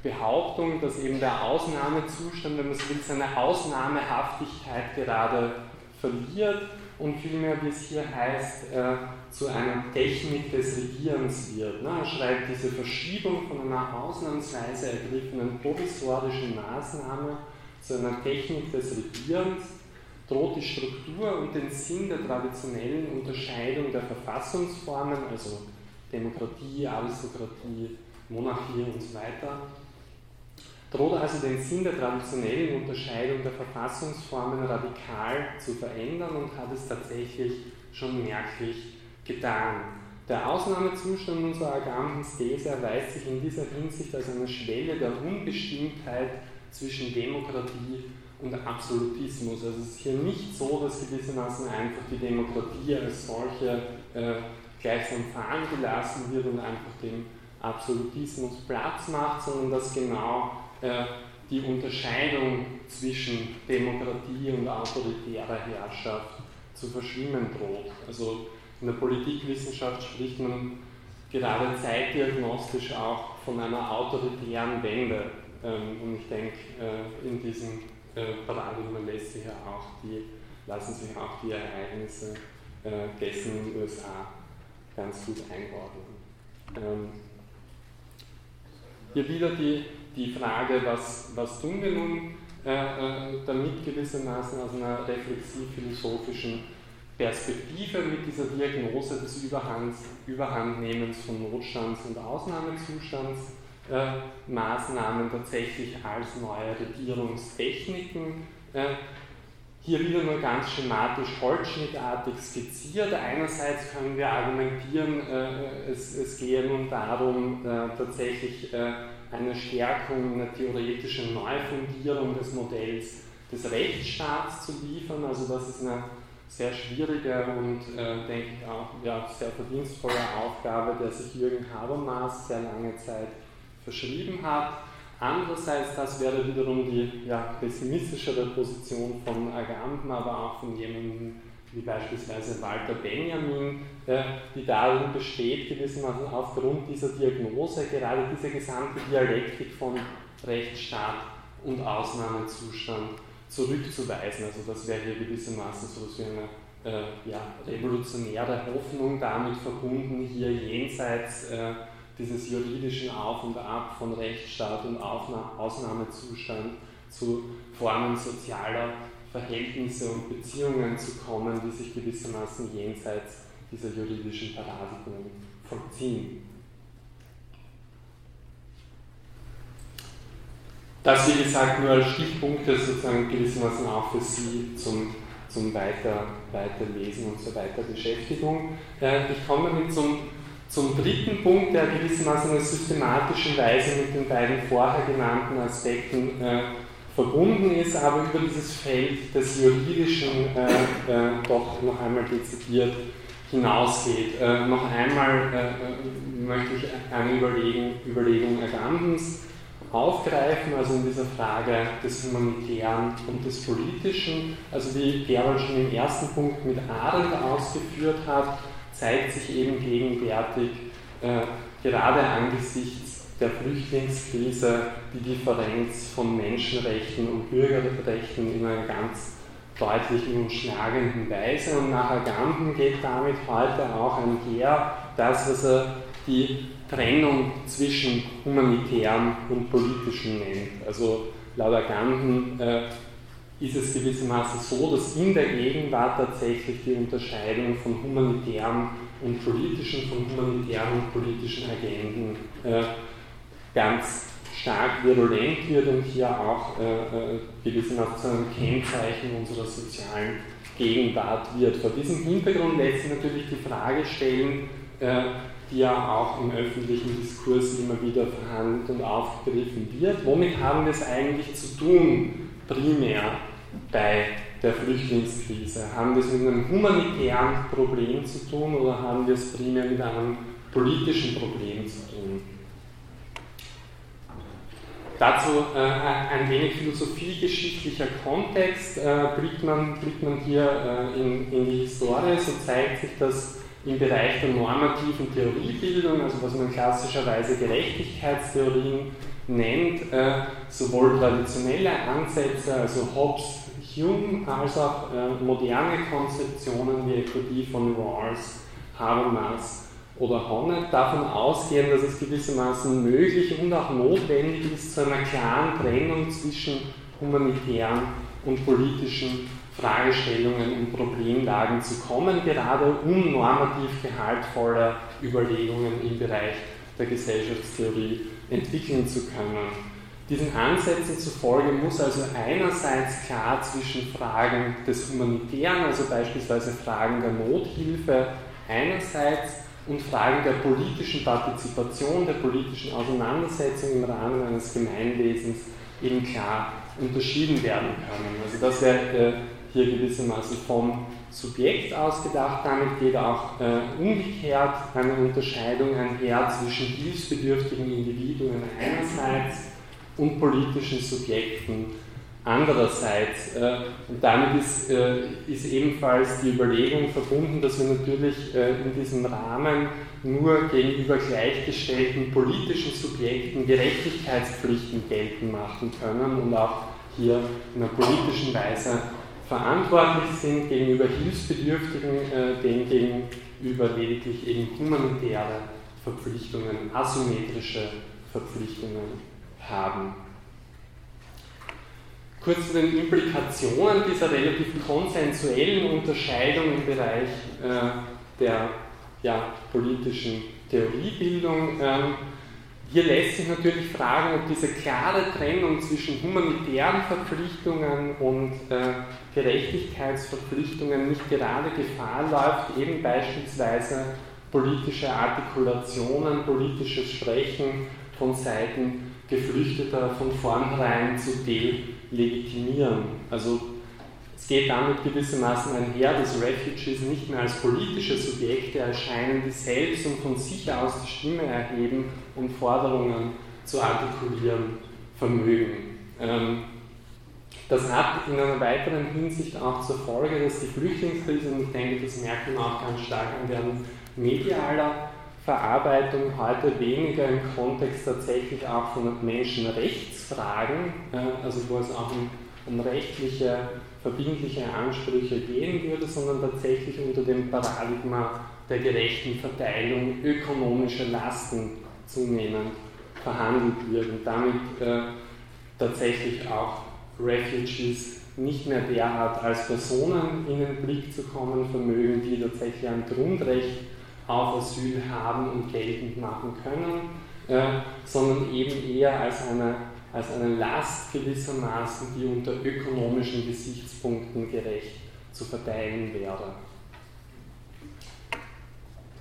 Behauptung, dass eben der Ausnahmezustand, wenn man so will, seine Ausnahmehaftigkeit gerade verliert und vielmehr, wie es hier heißt, äh, zu einer Technik des Regierens wird. Ne? Er schreibt diese Verschiebung von einer ausnahmsweise ergriffenen provisorischen Maßnahme zu einer Technik des Regierens droht die Struktur und den Sinn der traditionellen Unterscheidung der Verfassungsformen, also Demokratie, Aristokratie, Monarchie und so weiter, droht also den Sinn der traditionellen Unterscheidung der Verfassungsformen radikal zu verändern und hat es tatsächlich schon merklich getan. Der Ausnahmezustand unserer Agambens These erweist sich in dieser Hinsicht als eine Schwelle der Unbestimmtheit zwischen Demokratie und Absolutismus. Also es ist hier nicht so, dass gewissermaßen einfach die Demokratie als solche äh, gleichsam fahren gelassen wird und einfach dem Absolutismus Platz macht, sondern dass genau die Unterscheidung zwischen Demokratie und autoritärer Herrschaft zu verschwimmen droht. Also in der Politikwissenschaft spricht man gerade zeitdiagnostisch auch von einer autoritären Wende. Ähm, und ich denke, äh, in diesem äh, Paradigma lässt sich ja auch die, lassen sich auch die Ereignisse äh, dessen in den USA ganz gut einordnen. Ähm, hier wieder die, die Frage, was, was tun wir nun damit gewissermaßen aus einer reflexiv-philosophischen Perspektive mit dieser Diagnose des Überhands, Überhandnehmens von Notstands- und Ausnahmezustandsmaßnahmen äh, tatsächlich als neue Regierungstechniken. Äh, hier wieder nur ganz schematisch holzschnittartig skizziert. Einerseits können wir argumentieren, äh, es, es, gehe nun darum, äh, tatsächlich eine Stärkung, eine theoretische Neufundierung des Modells des Rechtsstaats zu liefern. Also das ist eine sehr schwierige und, äh, denke ich, auch ja, sehr verdienstvolle Aufgabe, der sich Jürgen Habermas sehr lange Zeit verschrieben hat. Andererseits, das wäre wiederum die ja, pessimistischere Position von Agamben, aber auch von jemandem wie beispielsweise Walter Benjamin, äh, die darin besteht, gewissermaßen aufgrund dieser Diagnose gerade diese gesamte Dialektik von Rechtsstaat und Ausnahmezustand zurückzuweisen. Also das wäre hier gewissermaßen so wie eine äh, ja, revolutionäre Hoffnung damit verbunden, hier jenseits äh, dieses juridischen Auf und Ab von Rechtsstaat und Aufna Ausnahmezustand zu Formen sozialer Verhältnisse und Beziehungen zu kommen, die sich gewissermaßen jenseits dieser juridischen Paradigmen vollziehen. Das, wie gesagt, nur als Stichpunkte sozusagen gewissermaßen auch für Sie zum, zum Weiter, Weiterlesen und zur Weiterbeschäftigung. Ich komme damit zum, zum dritten Punkt, der gewissermaßen in einer systematischen Weise mit den beiden vorher genannten Aspekten äh, verbunden ist, aber über dieses Feld des Juridischen äh, äh, doch noch einmal dezidiert hinausgeht. Äh, noch einmal äh, möchte ich eine Überlegung, Überlegung Agandens aufgreifen, also in dieser Frage des Humanitären und des Politischen. Also wie Gerald schon im ersten Punkt mit Arendt ausgeführt hat, zeigt sich eben gegenwärtig äh, gerade angesichts der Flüchtlingskrise die Differenz von Menschenrechten und Bürgerrechten in einer ganz deutlichen und schlagenden Weise. Und nach Agamben geht damit heute auch einher das, was er die Trennung zwischen humanitären und politischen nennt. Also laut Agamben äh, ist es gewissermaßen so, dass in der Gegenwart tatsächlich die Unterscheidung von humanitären und politischen, von humanitären und politischen Agenden äh, ganz stark virulent wird und hier auch äh, äh gewissermaßen zu einem Kennzeichen unserer sozialen Gegenwart wird. Vor diesem Hintergrund lässt sich natürlich die Frage stellen, äh, die ja auch im öffentlichen Diskurs immer wieder verhandelt und aufgegriffen wird. Womit haben wir es eigentlich zu tun, primär bei der Flüchtlingskrise? Haben wir es mit einem humanitären Problem zu tun oder haben wir es primär mit einem politischen Problem zu tun? Dazu äh, ein wenig philosophiegeschichtlicher Kontext. Äh, blickt, man, blickt man hier äh, in, in die Historie, so zeigt sich, dass im Bereich der normativen Theoriebildung, also was man klassischerweise Gerechtigkeitstheorien nennt, äh, sowohl traditionelle Ansätze, also Hobbes, Hume, als auch äh, moderne Konzeptionen wie etwa die von Rawls, Habermas oder Honneth davon ausgehen, dass es gewissermaßen möglich und auch notwendig ist, zu einer klaren Trennung zwischen humanitären und politischen Fragestellungen und Problemlagen zu kommen, gerade um normativ gehaltvolle Überlegungen im Bereich der Gesellschaftstheorie entwickeln zu können. Diesen Ansätzen zufolge muss also einerseits klar zwischen Fragen des Humanitären, also beispielsweise Fragen der Nothilfe einerseits und Fragen der politischen Partizipation, der politischen Auseinandersetzung im Rahmen eines Gemeinwesens eben klar unterschieden werden können. Also das wäre äh, hier gewissermaßen vom Subjekt ausgedacht. Damit geht auch äh, umgekehrt eine Unterscheidung einher zwischen hilfsbedürftigen Individuen einerseits und politischen Subjekten andererseits. Äh, und damit ist, äh, ist ebenfalls die Überlegung verbunden, dass wir natürlich äh, in diesem Rahmen nur gegenüber gleichgestellten politischen Subjekten Gerechtigkeitspflichten geltend machen können und auch hier in einer politischen Weise verantwortlich sind gegenüber Hilfsbedürftigen, denen gegenüber lediglich eben humanitäre Verpflichtungen, asymmetrische Verpflichtungen haben. Kurz zu den Implikationen dieser relativ konsensuellen Unterscheidung im Bereich äh, der ja, politischen Theoriebildung. Ähm, hier lässt sich natürlich fragen, ob diese klare Trennung zwischen humanitären Verpflichtungen und äh, Gerechtigkeitsverpflichtungen nicht gerade Gefahr läuft, eben beispielsweise politische Artikulationen, politisches Sprechen von Seiten Geflüchteter von vornherein zu delegitimieren. Also es geht damit gewissermaßen einher, dass Refugees nicht mehr als politische Subjekte erscheinen, die selbst und von sich aus die Stimme erheben und Forderungen zu artikulieren vermögen. Ähm, das hat in einer weiteren Hinsicht auch zur Folge, dass die Flüchtlingskrise, und ich denke, das merkt man auch ganz stark an deren medialer Verarbeitung heute weniger im Kontext tatsächlich auch von Menschenrechtsfragen, also wo es auch um, um rechtliche, verbindliche Ansprüche gehen würde, sondern tatsächlich unter dem Paradigma der gerechten Verteilung ökonomischer Lasten zunehmend verhandelt wird und damit äh, tatsächlich auch Refugees nicht mehr derart als Personen in den Blick zu kommen vermögen, die tatsächlich ein Grundrecht auf Asyl haben und geltend machen können, äh, sondern eben eher als eine, als eine Last gewissermaßen, die unter ökonomischen Gesichtspunkten gerecht zu verteilen wäre.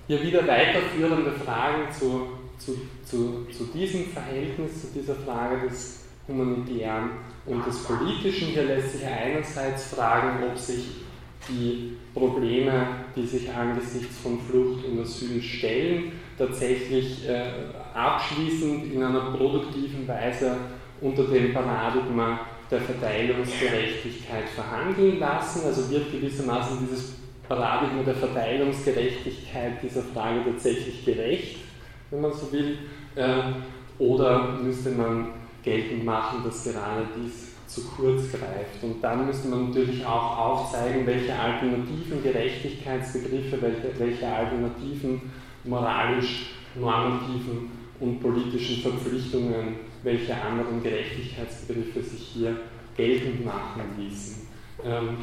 Hier wieder weiterführende Fragen zu, zu, zu, zu diesem Verhältnis, zu dieser Frage des Humanitären und des Politischen. Hier lässt sich einerseits fragen, ob sich die Probleme, die sich angesichts von Flucht und Asyl stellen, tatsächlich äh, abschließend in einer produktiven Weise unter dem Paradigma der Verteilungsgerechtigkeit verhandeln lassen. Also wird gewissermaßen dieses Paradigma der Verteilungsgerechtigkeit dieser Frage tatsächlich gerecht, wenn man so will, äh, oder müsste man geltend machen, dass gerade dies zu kurz greift. Und dann müsste man natürlich auch aufzeigen, welche alternativen Gerechtigkeitsbegriffe, welche, welche alternativen moralisch normativen und politischen Verpflichtungen, welche anderen Gerechtigkeitsbegriffe sich hier geltend machen ließen. Ähm,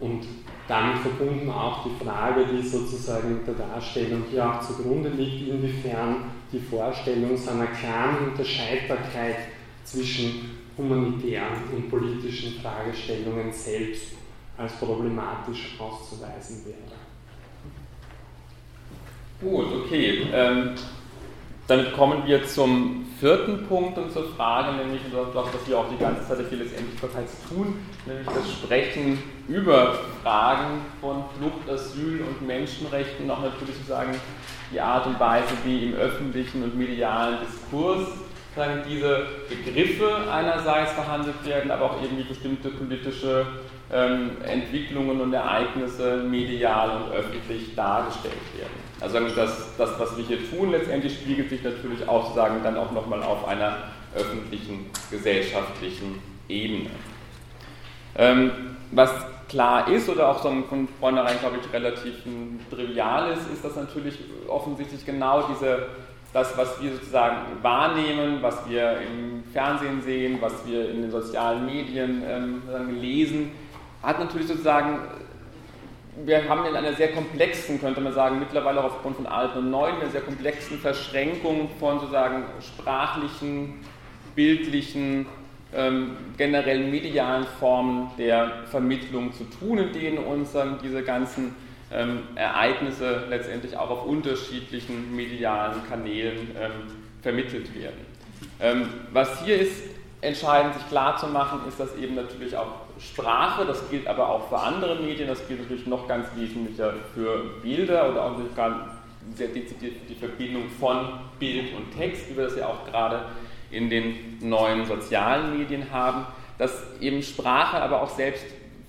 und damit verbunden auch die Frage, die sozusagen in der Darstellung hier auch zugrunde liegt, inwiefern die Vorstellung so einer klaren Unterscheidbarkeit zwischen humanitären und politischen Fragestellungen selbst als problematisch auszuweisen wäre. Gut, okay. Ähm, damit kommen wir zum vierten Punkt und zur Frage, nämlich das, was wir auch die ganze Zeit hier letztendlich bereits tun, nämlich das Sprechen über Fragen von Flucht, Asyl und Menschenrechten, auch natürlich sozusagen die Art und Weise, wie im öffentlichen und medialen Diskurs sagen, diese Begriffe einerseits verhandelt werden, aber auch irgendwie bestimmte politische ähm, Entwicklungen und Ereignisse medial und öffentlich dargestellt werden. Also das, das, was wir hier tun, letztendlich spiegelt sich natürlich auch sozusagen dann auch nochmal auf einer öffentlichen, gesellschaftlichen Ebene. Ähm, was klar ist oder auch so von vornherein, glaube ich, relativ trivial ist, ist, dass natürlich offensichtlich genau diese das, was wir sozusagen wahrnehmen, was wir im Fernsehen sehen, was wir in den sozialen Medien ähm, lesen, hat natürlich sozusagen, wir haben in einer sehr komplexen, könnte man sagen, mittlerweile auch aufgrund von alten und neuen, einer sehr komplexen Verschränkung von sozusagen sprachlichen, bildlichen, ähm, generell medialen Formen der Vermittlung zu tun, in denen uns dann diese ganzen ähm, Ereignisse letztendlich auch auf unterschiedlichen medialen Kanälen ähm, vermittelt werden. Ähm, was hier ist entscheidend, sich klar zu machen, ist das eben natürlich auch Sprache, das gilt aber auch für andere Medien, das gilt natürlich noch ganz wesentlicher für Bilder oder auch sogar sehr dezidiert die Verbindung von Bild und Text, wie wir das ja auch gerade in den neuen sozialen Medien haben, dass eben Sprache, aber auch selbst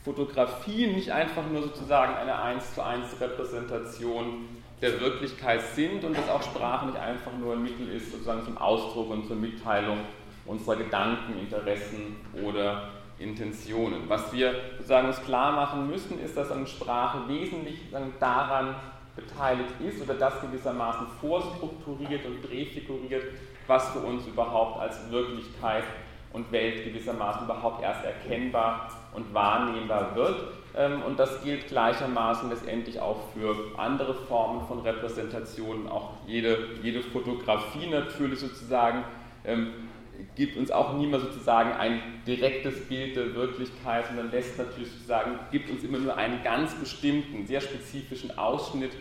Fotografie nicht einfach nur sozusagen eine 1 zu 1 Repräsentation der Wirklichkeit sind und dass auch Sprache nicht einfach nur ein Mittel ist sozusagen zum Ausdruck und zur Mitteilung unserer Gedanken, Interessen oder Intentionen. Was wir sozusagen uns klar machen müssen, ist, dass eine Sprache wesentlich daran beteiligt ist oder das gewissermaßen vorstrukturiert und präfiguriert, was für uns überhaupt als Wirklichkeit und Welt gewissermaßen überhaupt erst erkennbar und wahrnehmbar wird. Ähm, und das gilt gleichermaßen letztendlich auch für andere Formen von Repräsentationen. Auch jede, jede Fotografie natürlich sozusagen ähm, gibt uns auch niemand sozusagen ein direktes Bild der Wirklichkeit, sondern lässt natürlich sozusagen, gibt uns immer nur einen ganz bestimmten, sehr spezifischen Ausschnitt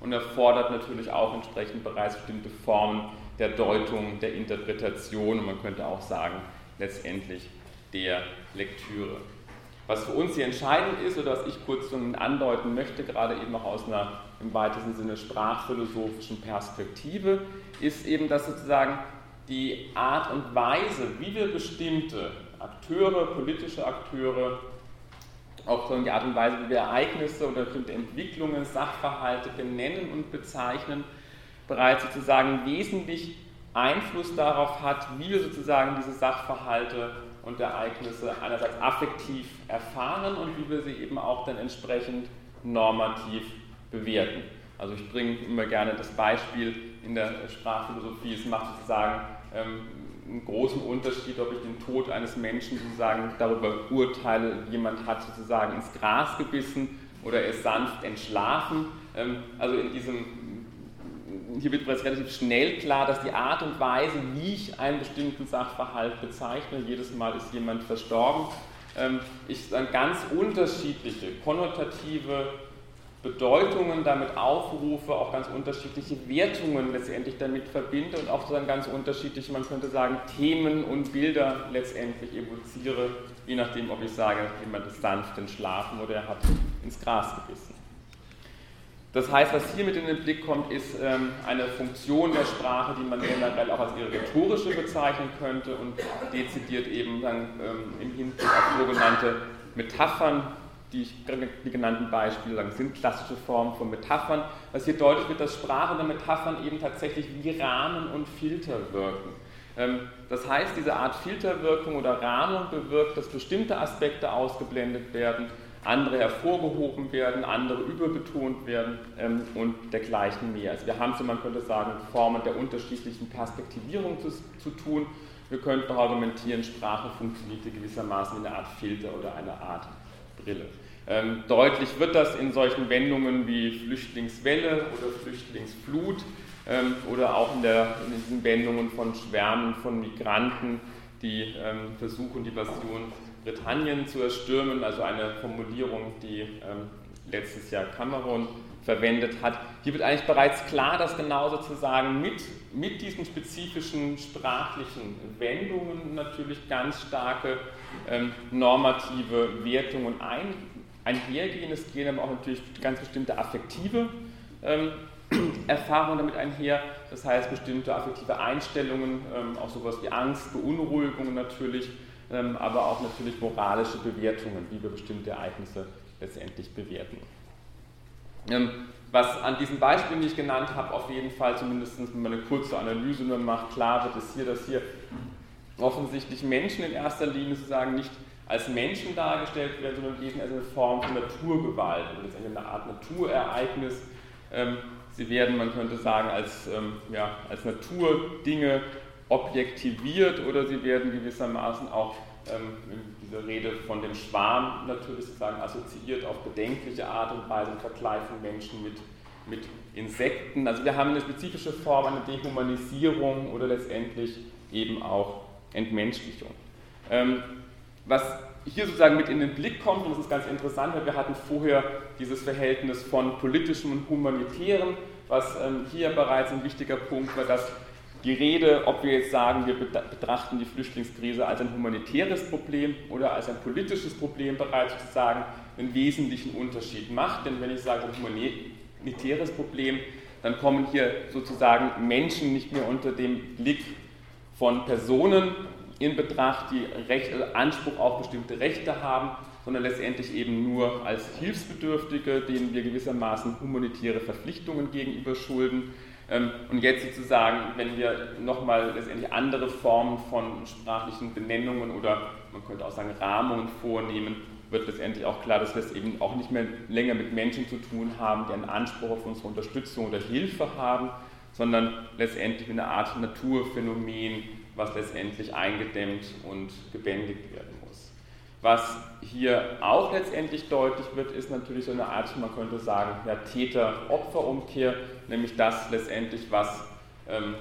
und erfordert natürlich auch entsprechend bereits bestimmte Formen der Deutung, der Interpretation und man könnte auch sagen, letztendlich der Lektüre. Was für uns hier entscheidend ist oder was ich kurz andeuten möchte, gerade eben auch aus einer im weitesten Sinne sprachphilosophischen Perspektive, ist eben, dass sozusagen die Art und Weise, wie wir bestimmte Akteure, politische Akteure, auch die Art und Weise, wie wir Ereignisse oder bestimmte Entwicklungen, Sachverhalte benennen und bezeichnen, bereits sozusagen wesentlich Einfluss darauf hat, wie wir sozusagen diese Sachverhalte und Ereignisse einerseits affektiv erfahren und wie wir sie eben auch dann entsprechend normativ bewerten. Also ich bringe immer gerne das Beispiel in der Sprachphilosophie, es macht sozusagen ähm, einen großen Unterschied, ob ich den Tod eines Menschen sozusagen darüber urteile, jemand hat sozusagen ins Gras gebissen oder er ist sanft entschlafen. Ähm, also in diesem, hier wird bereits relativ schnell klar, dass die Art und Weise, wie ich einen bestimmten Sachverhalt bezeichne, jedes Mal ist jemand verstorben, ähm, ich dann ganz unterschiedliche konnotative Bedeutungen damit aufrufe, auch ganz unterschiedliche Wertungen letztendlich damit verbinde und auch dann ganz unterschiedliche, man könnte sagen, Themen und Bilder letztendlich evoziere, je nachdem, ob ich sage, jemand ist sanft entschlafen oder er hat ins Gras gebissen. Das heißt, was hier mit in den Blick kommt, ist ähm, eine Funktion der Sprache, die man generell auch als ihre rhetorische bezeichnen könnte und dezidiert eben dann ähm, im Hinblick auf sogenannte Metaphern die, die genannten Beispiele sagen, sind klassische Formen von Metaphern. Was hier deutlich wird, dass Sprache und Metaphern eben tatsächlich wie Rahmen und Filter wirken. Ähm, das heißt, diese Art Filterwirkung oder Rahmung bewirkt, dass bestimmte Aspekte ausgeblendet werden, andere hervorgehoben werden, andere überbetont werden ähm, und dergleichen mehr. Also wir haben so, man könnte sagen, Formen der unterschiedlichen Perspektivierung zu, zu tun. Wir könnten auch argumentieren, Sprache funktioniert gewissermaßen wie eine Art Filter oder eine Art Brille. Ähm, deutlich wird das in solchen Wendungen wie Flüchtlingswelle oder Flüchtlingsflut ähm, oder auch in, der, in, diesen Wendungen von Schwärmen von Migranten, die ähm, versuchen, die Version Britannien zu erstürmen, also eine Formulierung, die ähm, letztes Jahr Cameron verwendet hat. Hier wird eigentlich bereits klar, dass genau sozusagen mit, mit diesen spezifischen sprachlichen Wendungen natürlich ganz starke ähm, normative Wertungen ein, einhergehen. Es gehen aber auch natürlich ganz bestimmte affektive ähm, Erfahrungen damit einher. Das heißt, bestimmte affektive Einstellungen, ähm, auch sowas wie Angst, Beunruhigung natürlich, aber auch natürlich moralische Bewertungen, wie wir bestimmte Ereignisse letztendlich bewerten. Ähm, was an diesen Beispielen, die ich genannt habe, auf jeden Fall zumindest, wenn man eine kurze Analyse nur macht, klar wird, ist hier, dass hier offensichtlich Menschen in erster Linie sozusagen nicht als Menschen dargestellt werden, sondern wesentlich als eine Form von Naturgewalt oder eine Art Naturereignis. Ähm, sie werden, man könnte sagen, als, ähm, ja, als Naturdinge objektiviert oder sie werden gewissermaßen auch ähm, in dieser Rede von dem Schwarm natürlich sozusagen assoziiert auf bedenkliche Art und Weise im Vergleich von Menschen mit, mit Insekten. Also wir haben eine spezifische Form, eine Dehumanisierung oder letztendlich eben auch Entmenschlichung. Ähm, was hier sozusagen mit in den Blick kommt, und das ist ganz interessant, weil wir hatten vorher dieses Verhältnis von politischem und humanitären, was ähm, hier bereits ein wichtiger Punkt war, dass die Rede, ob wir jetzt sagen, wir betrachten die Flüchtlingskrise als ein humanitäres Problem oder als ein politisches Problem bereits sozusagen einen wesentlichen Unterschied macht. Denn wenn ich sage humanitäres Problem, dann kommen hier sozusagen Menschen nicht mehr unter dem Blick von Personen in Betracht, die Recht, also Anspruch auf bestimmte Rechte haben, sondern letztendlich eben nur als Hilfsbedürftige, denen wir gewissermaßen humanitäre Verpflichtungen gegenüber schulden. Ähm, und jetzt sozusagen, wenn wir nochmal letztendlich andere Formen von sprachlichen Benennungen oder man könnte auch sagen Rahmungen vornehmen, wird letztendlich auch klar, dass wir es eben auch nicht mehr länger mit Menschen zu tun haben, die einen Anspruch auf unsere Unterstützung oder Hilfe haben, sondern letztendlich eine Art Naturphänomen, was letztendlich eingedämmt und gebändigt werden muss. Was hier auch letztendlich deutlich wird, ist natürlich so eine Art, man könnte sagen, ja, Täter-Opfer-Umkehr, nämlich das letztendlich, was ähm,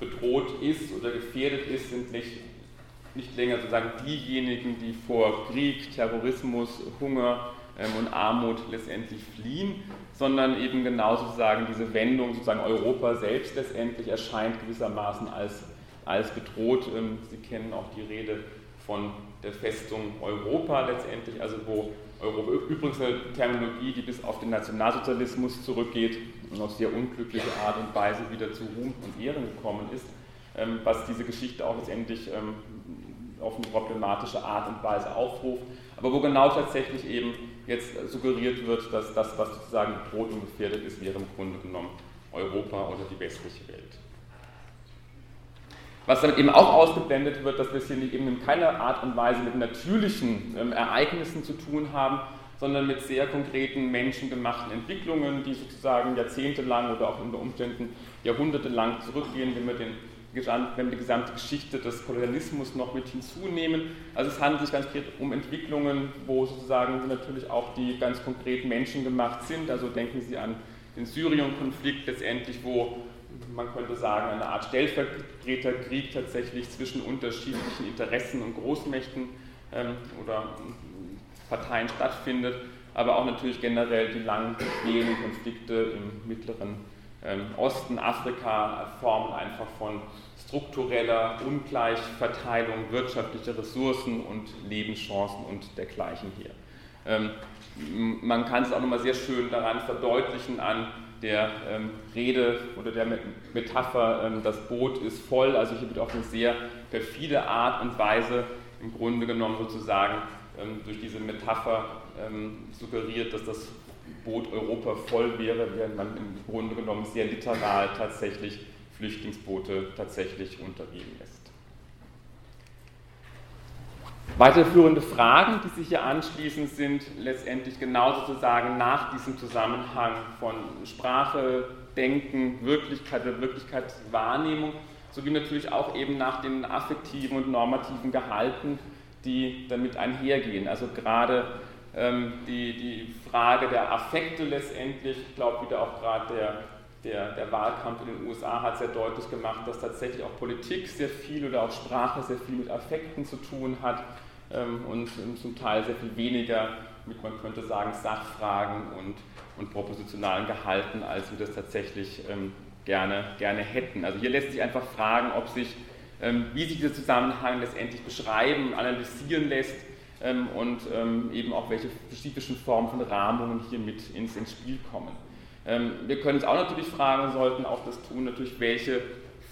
bedroht ist oder gefährdet ist, sind nicht nicht länger sozusagen diejenigen, die vor Krieg, Terrorismus, Hunger ähm, und Armut letztendlich fliehen, sondern eben genau sozusagen diese Wendung, sozusagen Europa selbst letztendlich erscheint gewissermaßen als, als bedroht. Ähm, Sie kennen auch die Rede von der Festung Europa letztendlich, also wo Europa, übrigens eine Terminologie, die bis auf den Nationalsozialismus zurückgeht und auf sehr unglückliche Art und Weise wieder zu Ruhm und Ehren gekommen ist, ähm, was diese Geschichte auch letztendlich auf eine problematische Art und Weise aufruft, aber wo genau tatsächlich eben jetzt suggeriert wird, dass das, was sozusagen bedroht und gefährdet ist, wäre im Grunde genommen Europa oder die westliche Welt. Was damit eben auch ausgeblendet wird, dass wir es hier eben in keiner Art und Weise mit natürlichen ähm, Ereignissen zu tun haben, sondern mit sehr konkreten menschengemachten Entwicklungen, die sozusagen jahrzehntelang oder auch unter Umständen jahrhundertelang zurückgehen, wenn wir den wenn wir die gesamte Geschichte des Kolonialismus noch mit hinzunehmen. Also es handelt sich ganz konkret um Entwicklungen, wo sozusagen natürlich auch die ganz konkret menschengemacht sind. Also denken Sie an den Syrien-Konflikt letztendlich, wo man könnte sagen, eine Art Stellvertreterkrieg tatsächlich zwischen unterschiedlichen Interessen und Großmächten ähm, oder Parteien stattfindet, aber auch natürlich generell die langen Konflikte im Mittleren ähm, Osten, Afrika formen einfach von struktureller Ungleichverteilung wirtschaftlicher Ressourcen und Lebenschancen und dergleichen hier. Ähm, man kann es auch nochmal sehr schön daran verdeutlichen an der ähm, Rede oder der Metapher, das Boot ist voll. Also hier wird auf eine sehr perfide Art und Weise im Grunde genommen sozusagen durch diese Metapher suggeriert, dass das Boot Europa voll wäre, während man im Grunde genommen sehr literal tatsächlich Flüchtlingsboote tatsächlich untergehen lässt. Weiterführende Fragen, die sich hier anschließen, sind letztendlich genau sozusagen nach diesem Zusammenhang von Sprache, Denken, Wirklichkeit oder Wirklichkeitswahrnehmung, sowie natürlich auch eben nach den affektiven und normativen Gehalten, die damit einhergehen. Also gerade ähm, die, die Frage der Affekte letztendlich, ich glaube wieder auch gerade der, der, der Wahlkampf in den USA hat sehr deutlich gemacht, dass tatsächlich auch Politik sehr viel oder auch Sprache sehr viel mit Affekten zu tun hat ähm, und zum Teil sehr viel weniger mit, man könnte sagen, Sachfragen und, und propositionalen Gehalten, als wir das tatsächlich ähm, gerne, gerne hätten. Also hier lässt sich einfach fragen, ob sich, wie sich dieser Zusammenhang letztendlich beschreiben, analysieren lässt ähm, und ähm, eben auch welche spezifischen Formen von Rahmungen hier mit ins, ins Spiel kommen. Ähm, wir können uns auch natürlich fragen, sollten auch das tun, natürlich welche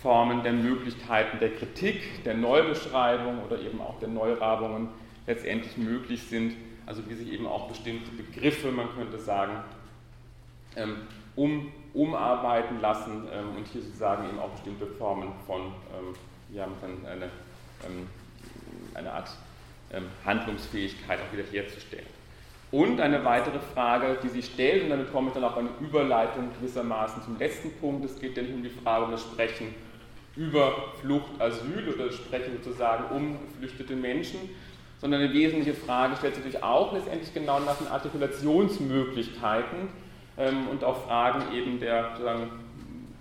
Formen der Möglichkeiten der Kritik, der Neubeschreibung oder eben auch der Neurabungen letztendlich möglich sind, also wie sich eben auch bestimmte Begriffe, man könnte sagen, um, umarbeiten lassen und hier sozusagen eben auch bestimmte Formen von, haben dann eine, eine Art ähm, Handlungsfähigkeit auch wieder herzustellen. Und eine weitere Frage, die sich stellt, und damit komme ich dann auch eine Überleitung gewissermaßen zum letzten Punkt, es geht nicht um die Frage um das Sprechen über Flucht, Asyl oder das Sprechen sozusagen um geflüchtete Menschen, sondern eine wesentliche Frage stellt sich natürlich auch letztendlich genau nach den Artikulationsmöglichkeiten ähm, und auch Fragen eben der,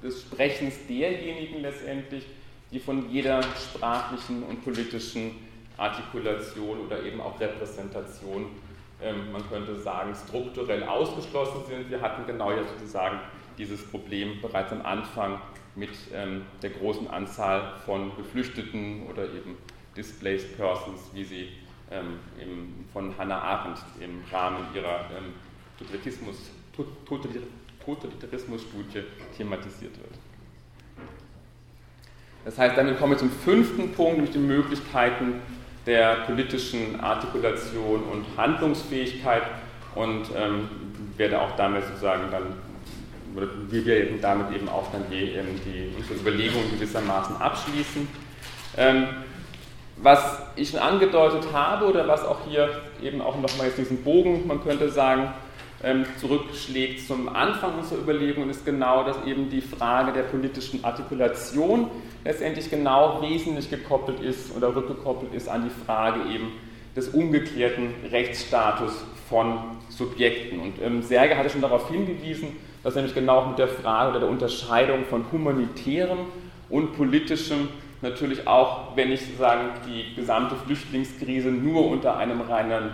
des Sprechens derjenigen letztendlich, die von jeder sprachlichen und politischen Artikulation oder eben auch Repräsentation, man könnte sagen, strukturell ausgeschlossen sind. Wir hatten genau ja sozusagen dieses Problem bereits am Anfang mit ähm, der großen Anzahl von Geflüchteten oder eben Displaced Persons, wie sie ähm, von Hannah Arendt im Rahmen ihrer ähm, Totalitarismus, Totalitarismus-Studie thematisiert wird. Das heißt, damit kommen wir zum fünften Punkt, nämlich die Möglichkeiten der politischen Artikulation und Handlungsfähigkeit und ähm, werde auch damit sozusagen dann, wir werden damit eben auch dann die, ähm, die unsere Überlegungen gewissermaßen abschließen. Ähm, was ich schon angedeutet habe oder was auch hier eben auch nochmal jetzt diesen Bogen, man könnte sagen, zurückschlägt zum Anfang unserer Überlegungen, ist genau, dass eben die Frage der politischen Artikulation letztendlich genau wesentlich gekoppelt ist oder rückgekoppelt ist an die Frage eben des umgekehrten Rechtsstatus von Subjekten. Und ähm, Serge hatte schon darauf hingewiesen, dass nämlich genau mit der Frage oder der Unterscheidung von humanitärem und politischem natürlich auch, wenn ich sozusagen die gesamte Flüchtlingskrise nur unter einem reinen,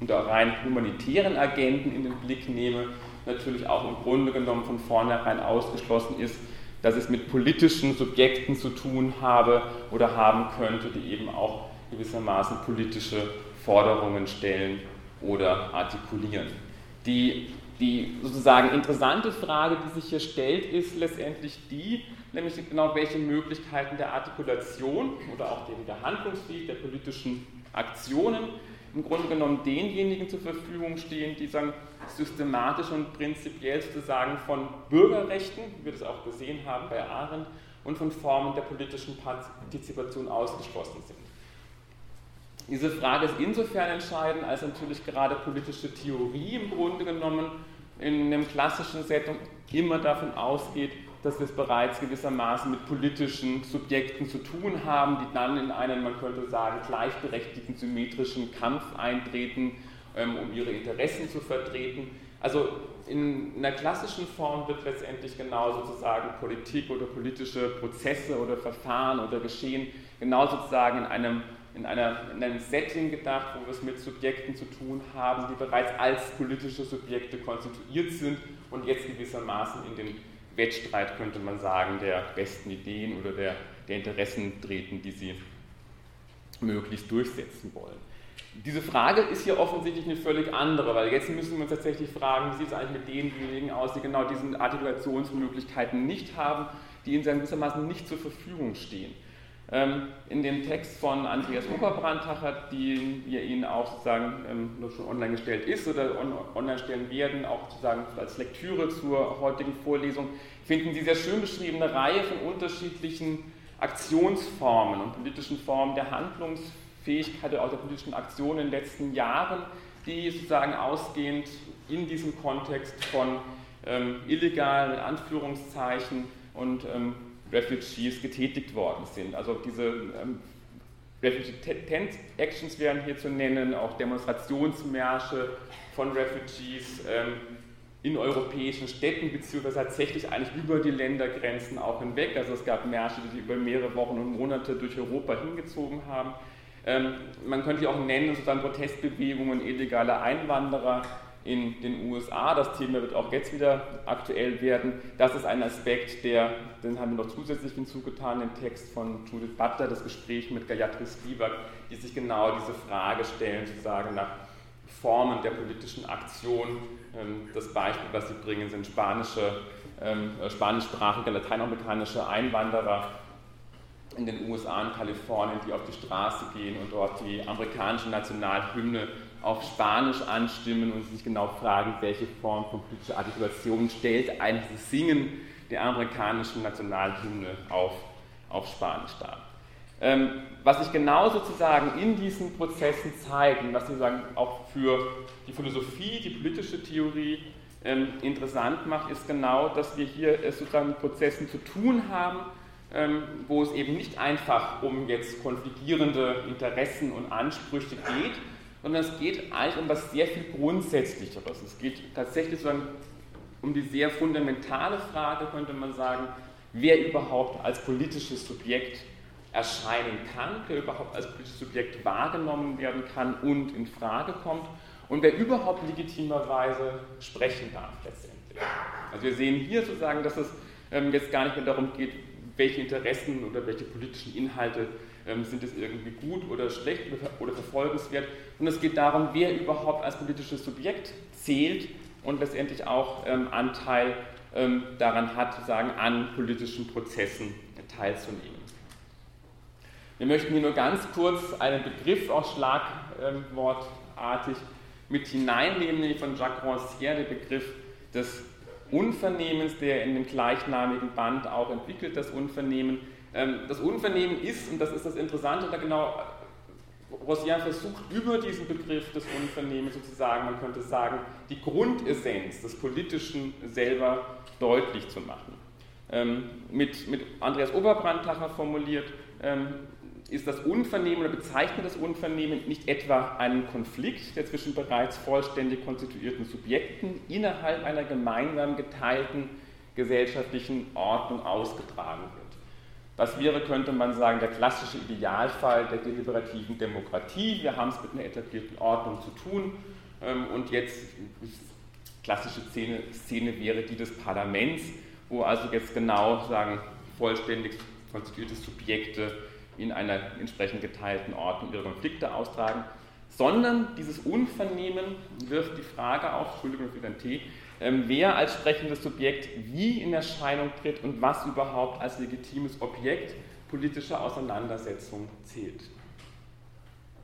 unter rein humanitären Agenten in den Blick nehme, natürlich auch im Grunde genommen von vornherein ausgeschlossen ist, dass es mit politischen Subjekten zu tun habe oder haben könnte, die eben auch gewissermaßen politische Forderungen stellen oder artikulieren. Die, die sozusagen interessante Frage, die sich hier stellt, ist letztendlich die, nämlich genau welche Möglichkeiten der Artikulation oder auch der Handlungsfähigkeit der politischen Aktionen im Grunde genommen denjenigen zur Verfügung stehen, die sagen, systematisch und prinzipiell sozusagen von Bürgerrechten, wie wir das auch gesehen haben bei Arendt, und von Formen der politischen Partizipation ausgeschlossen sind. Diese Frage ist insofern entscheidend, als natürlich gerade politische Theorie im Grunde genommen in einem klassischen Setting immer davon ausgeht, dass wir es bereits gewissermaßen mit politischen Subjekten zu tun haben, die dann in einen, man könnte sagen, gleichberechtigten, symmetrischen Kampf eintreten, ähm, um ihre Interessen zu vertreten. Also in einer klassischen Form wird letztendlich genau sozusagen Politik oder politische Prozesse oder Verfahren oder Geschehen genau sozusagen in einem in, einer, in einem Setting gedacht, wo wir es mit Subjekten zu tun haben, die bereits als politische Subjekte konstituiert sind und jetzt gewissermaßen in den Wettstreit, könnte man sagen, der besten Ideen oder der, der Interessen treten, die sie möglichst durchsetzen wollen. Diese Frage ist hier offensichtlich eine völlig andere, weil jetzt müssen wir uns tatsächlich fragen, wie sieht es eigentlich mit denjenigen aus, die genau diese Artikulationsmöglichkeiten nicht haben, die ihnen gewissermaßen nicht zur Verfügung stehen. Ähm, in dem Text von Andreas Oberbrandtacher, den wir Ihnen auch sozusagen ähm, schon online gestellt ist oder online stellen werden, auch sozusagen als Lektüre zur heutigen Vorlesung, finden Sie sehr schön beschrieben eine Reihe von unterschiedlichen Aktionsformen und politischen Formen der Handlungsfähigkeit oder auch der politischen Aktion in den letzten Jahren, die sozusagen ausgehend in diesem Kontext von ähm, illegalen Anführungszeichen und ähm, Refugees getätigt worden sind. Also diese ähm, Refugee Tent Actions wären hier zu nennen, auch Demonstrationsmärsche von Refugees ähm, in europäischen Städten, beziehungsweise tatsächlich eigentlich über die Ländergrenzen auch hinweg. Also es gab Märsche, die über mehrere Wochen und Monate durch Europa hingezogen haben. Ähm, man könnte auch nennen, sozusagen Protestbewegungen illegaler Einwanderer, in den USA. Das Thema wird auch jetzt wieder aktuell werden. Das ist ein Aspekt, der, den haben wir noch zusätzlich hinzugetan, den Text von Judith Butler, das Gespräch mit Gayatri Spivak, die sich genau diese Frage stellen, sozusagen nach Formen der politischen Aktion. Ähm, das Beispiel, was sie bringen, sind spanische, ähm, spanischsprachige lateinamerikanische Einwanderer in den USA und Kalifornien, die auf die Straße gehen und dort die amerikanische Nationalhymne auf Spanisch anstimmen und sich genau fragen, welche Form von politischer Artikulation stellt eigentlich das Singen der amerikanischen Nationalhymne auf, auf Spanisch dar. Ähm, was sich genau sozusagen in diesen Prozessen zeigt und was sozusagen auch für die Philosophie, die politische Theorie ähm, interessant macht, ist genau, dass wir hier es sozusagen mit Prozessen zu tun haben, ähm, wo es eben nicht einfach um jetzt konfligierende Interessen und Ansprüche geht, sondern es geht eigentlich um was sehr viel Grundsätzlicheres. Es geht tatsächlich so um die sehr fundamentale Frage, könnte man sagen, wer überhaupt als politisches Subjekt erscheinen kann, wer überhaupt als politisches Subjekt wahrgenommen werden kann und in Frage kommt und wer überhaupt legitimerweise sprechen darf letztendlich. Also wir sehen hier sozusagen, dass es ähm, jetzt gar nicht mehr darum geht, welche Interessen oder welche politischen Inhalte ähm, sind es irgendwie gut oder schlecht oder verfolgenswert. Und es geht darum, wer überhaupt als politisches Subjekt zählt und letztendlich auch ähm, Anteil ähm, daran hat, sozusagen an politischen Prozessen teilzunehmen. Wir möchten hier nur ganz kurz einen Begriff auch schlagwortartig mit hineinnehmen, nämlich von Jacques Rancière, der Begriff des Unvernehmens, der in dem gleichnamigen Band auch entwickelt, das Unvernehmen. Ähm, das Unvernehmen ist, und das ist das Interessante, da genau Rosier versucht über diesen Begriff des Unvernehmens sozusagen, man könnte sagen, die Grundessenz des Politischen selber deutlich zu machen. Ähm, mit, mit Andreas Oberbrandlacher formuliert, ähm, ist das Unvernehmen oder bezeichnet das Unvernehmen nicht etwa einen Konflikt, der zwischen bereits vollständig konstituierten Subjekten innerhalb einer gemeinsam geteilten gesellschaftlichen Ordnung ausgetragen wird. Das wäre, könnte man sagen, der klassische Idealfall der deliberativen Demokratie. Wir haben es mit einer etablierten Ordnung zu tun ähm, und jetzt klassische Szene, Szene wäre die des Parlaments, wo also jetzt genau sagen vollständig konstituierte Subjekte in einer entsprechend geteilten Ordnung ihre Konflikte austragen, sondern dieses Unvernehmen wirft die Frage auf, Entschuldigung für den T, ähm, wer als sprechendes Subjekt wie in Erscheinung tritt und was überhaupt als legitimes Objekt politischer Auseinandersetzung zählt.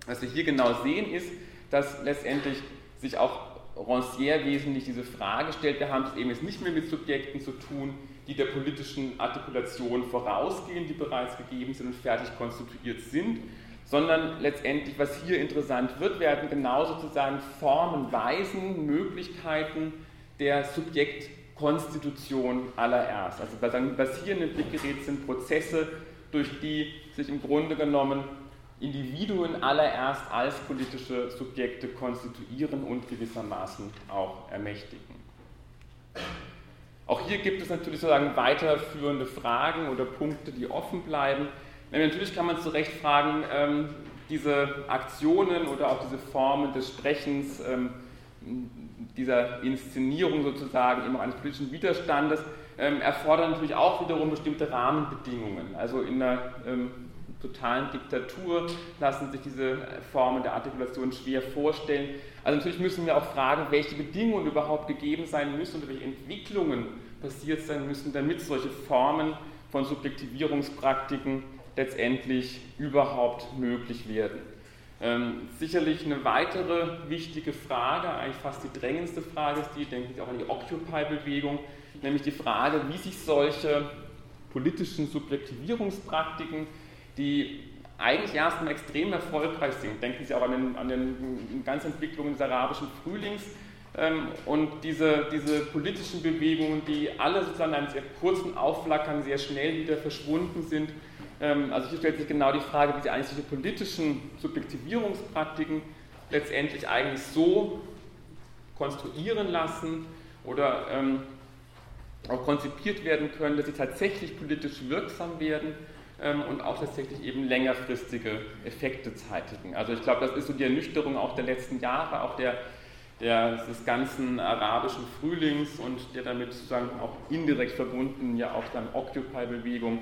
Was wir hier genau sehen ist, dass letztendlich sich auch Rancière wesentlich diese Frage stellt, wir haben es eben jetzt nicht mehr mit Subjekten zu tun, die der politischen Artikulation vorausgehen, die bereits gegeben sind und fertig konstituiert sind, sondern letztendlich, was hier interessant wird, werden genau sozusagen Formen, Weisen, Möglichkeiten der Subjektkonstitution allererst. Also was hier in den Blick gerät, sind Prozesse, durch die sich im Grunde genommen Individuen allererst als politische Subjekte konstituieren und gewissermaßen auch ermächtigen. Auch hier gibt es natürlich sozusagen weiterführende Fragen oder Punkte, die offen bleiben. Natürlich kann man zu Recht fragen, ähm, diese Aktionen oder auch diese Formen des Sprechens, ähm, dieser Inszenierung sozusagen eben eines politischen Widerstandes, ähm, erfordern natürlich auch wiederum bestimmte Rahmenbedingungen. Also in einer totalen Diktatur lassen sich diese Formen der Artikulation schwer vorstellen. Also natürlich müssen wir auch fragen, welche Bedingungen überhaupt gegeben sein müssen und welche Entwicklungen passiert sein müssen, damit solche Formen von Subjektivierungspraktiken letztendlich überhaupt möglich werden. Ähm, sicherlich eine weitere wichtige Frage, eigentlich fast die drängendste Frage ist die, denke ich auch an die Occupy-Bewegung, nämlich die Frage, wie sich solche politischen Subjektivierungspraktiken die eigentlich erstmal extrem erfolgreich sind. Denken Sie auch an den, an den ganzen Entwicklungen des arabischen Frühlings ähm, und diese, diese politischen Bewegungen, die alle sozusagen einen sehr kurzen Aufflackern sehr schnell wieder verschwunden sind. Ähm, also hier stellt sich genau die Frage, wie Sie eigentlich solche politischen Subjektivierungspraktiken letztendlich eigentlich so konstruieren lassen oder ähm, auch konzipiert werden können, dass sie tatsächlich politisch wirksam werden und auch tatsächlich eben längerfristige Effekte zeitigen. Also ich glaube, das ist so die Ernüchterung auch der letzten Jahre, auch der, der, des ganzen arabischen Frühlings und der damit sozusagen auch indirekt verbunden ja auch dann Occupy-Bewegung,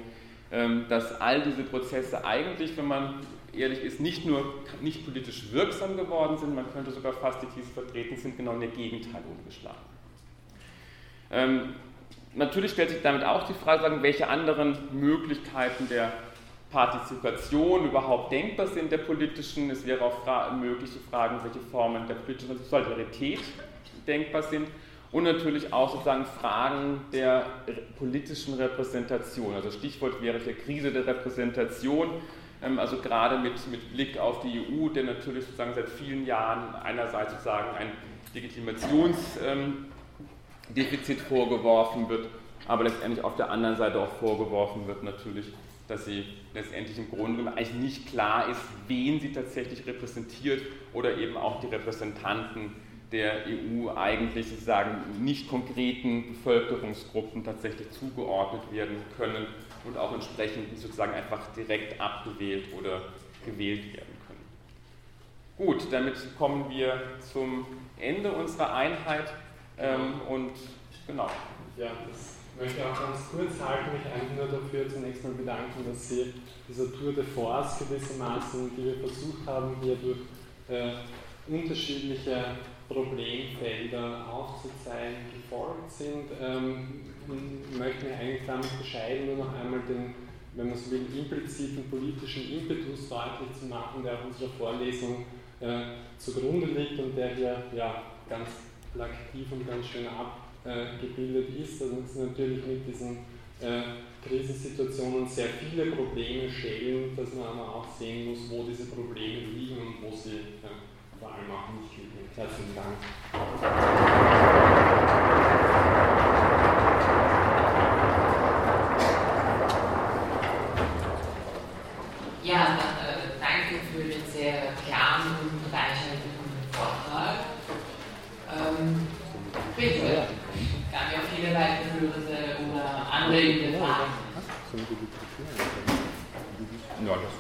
ähm, dass all diese Prozesse eigentlich, wenn man ehrlich ist, nicht nur nicht politisch wirksam geworden sind, man könnte sogar fast die These vertreten, sind genau in der Gegenteil umgeschlagen. Natürlich stellt sich damit auch die Frage, welche anderen Möglichkeiten der Partizipation überhaupt denkbar sind der politischen. Es wäre auch fra möglich zu fragen, welche Formen der politischen Solidarität denkbar sind. Und natürlich auch sozusagen Fragen der politischen Repräsentation. Also Stichwort wäre der Krise der Repräsentation. Ähm, also gerade mit, mit Blick auf die EU, der natürlich sozusagen seit vielen Jahren einerseits sozusagen ein Legitimations- ähm, Defizit vorgeworfen wird, aber letztendlich auf der anderen Seite auch vorgeworfen wird natürlich, dass sie letztendlich im Grunde genommen eigentlich nicht klar ist, wen sie tatsächlich repräsentiert oder eben auch die Repräsentanten der EU eigentlich sozusagen nicht konkreten Bevölkerungsgruppen tatsächlich zugeordnet werden können und auch entsprechend sozusagen einfach direkt abgewählt oder gewählt werden können. Gut, damit kommen wir zum Ende unserer Einheit. Ähm, und genau. Ja, das möchte auch ganz kurz halten, mich einfach nur dafür zunächst mal bedanken, dass Sie dieser Tour de Force gewissermaßen, die wir versucht haben, hier durch äh, unterschiedliche Problemfelder aufzuzeigen, gefolgt sind. Ähm, möchte mir eigentlich damit bescheiden nur noch einmal den, wenn man so will, impliziten politischen Impetus deutlich zu machen, der unserer Vorlesung äh, zugrunde liegt und der hier ja, ganz plakativ und ganz schön abgebildet ist. Also es natürlich mit diesen äh, Krisensituationen sehr viele Probleme stellen, dass man aber auch sehen muss, wo diese Probleme liegen und wo sie vor allem auch nicht liegen. Herzlichen Dank. Ja, äh, danke für den sehr klaren und reichhaltigen Vortrag. Ähm, bitte, gab ja viele weiterführende oder anregende Fragen. Ja, das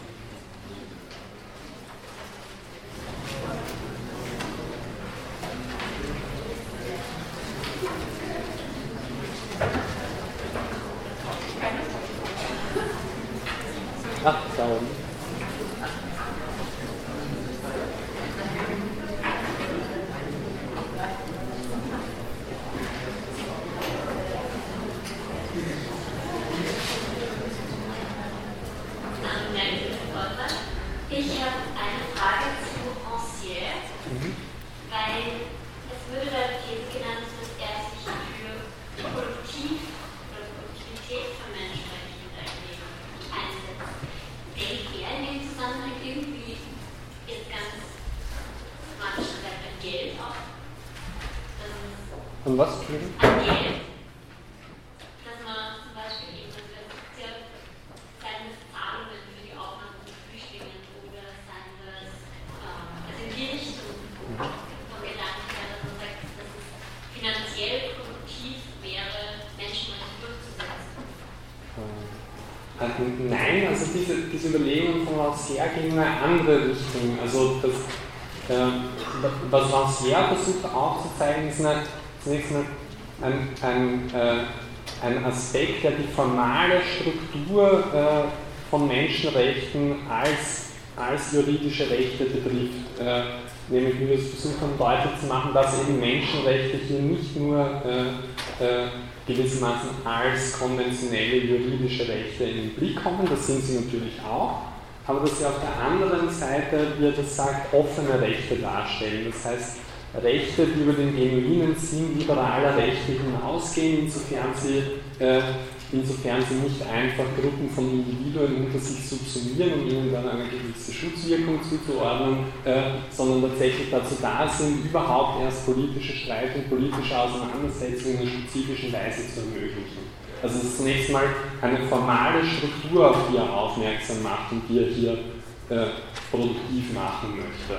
Ach, darum. Ich habe eine Frage zu Rancière, Mhm. weil es würde da die These genannt, dass er sich für Produktiv oder Produktivität von Menschenrechten dagegen einsetzt. Denkt er in dem Zusammenhang irgendwie jetzt ganz pragmatisch gesagt an Geld auch? Dass es Und was? Entschuldigung? an Geld. Dass man zum Beispiel eben, also es gibt ja seien es Zahlungen für die Aufnahme von Flüchtlingen oder seien das, ähm, also in die Richtung vom Gedanken her, dass man sagt, dass es finanziell produktiv wäre, Menschenrechte durchzusetzen. Äh, Nein, also diese, diese Überlegungen von Rancière gehen in eine andere Richtung. Also das, äh, was Rancière versucht aufzuzeigen, ist eine, zunächst mal ein, ein, äh, ein Aspekt, der die formale Struktur äh, von Menschenrechten als, als juridische Rechte betrifft. Äh, nämlich, wie wir es versucht haben deutlich zu machen, dass eben Menschenrechte hier nicht nur äh, äh, gewissermaßen als konventionelle juridische Rechte in den Blick kommen, das sind sie natürlich auch, aber dass sie auf der anderen Seite, wie er das sagt, offene Rechte darstellen. Das heißt, Rechte, die über den genuinen Sinn liberaler Rechte hinausgehen, insofern sie, äh, insofern sie nicht einfach Gruppen von Individuen unter sich subsumieren und ihnen dann eine gewisse Schutzwirkung zuzuordnen, äh, sondern tatsächlich dazu da sind, überhaupt erst politische Streit und politische Auseinandersetzungen in einer spezifischen Weise zu ermöglichen. Also es ist zunächst mal eine formale Struktur, auf die er aufmerksam macht und die er hier äh, produktiv machen möchte.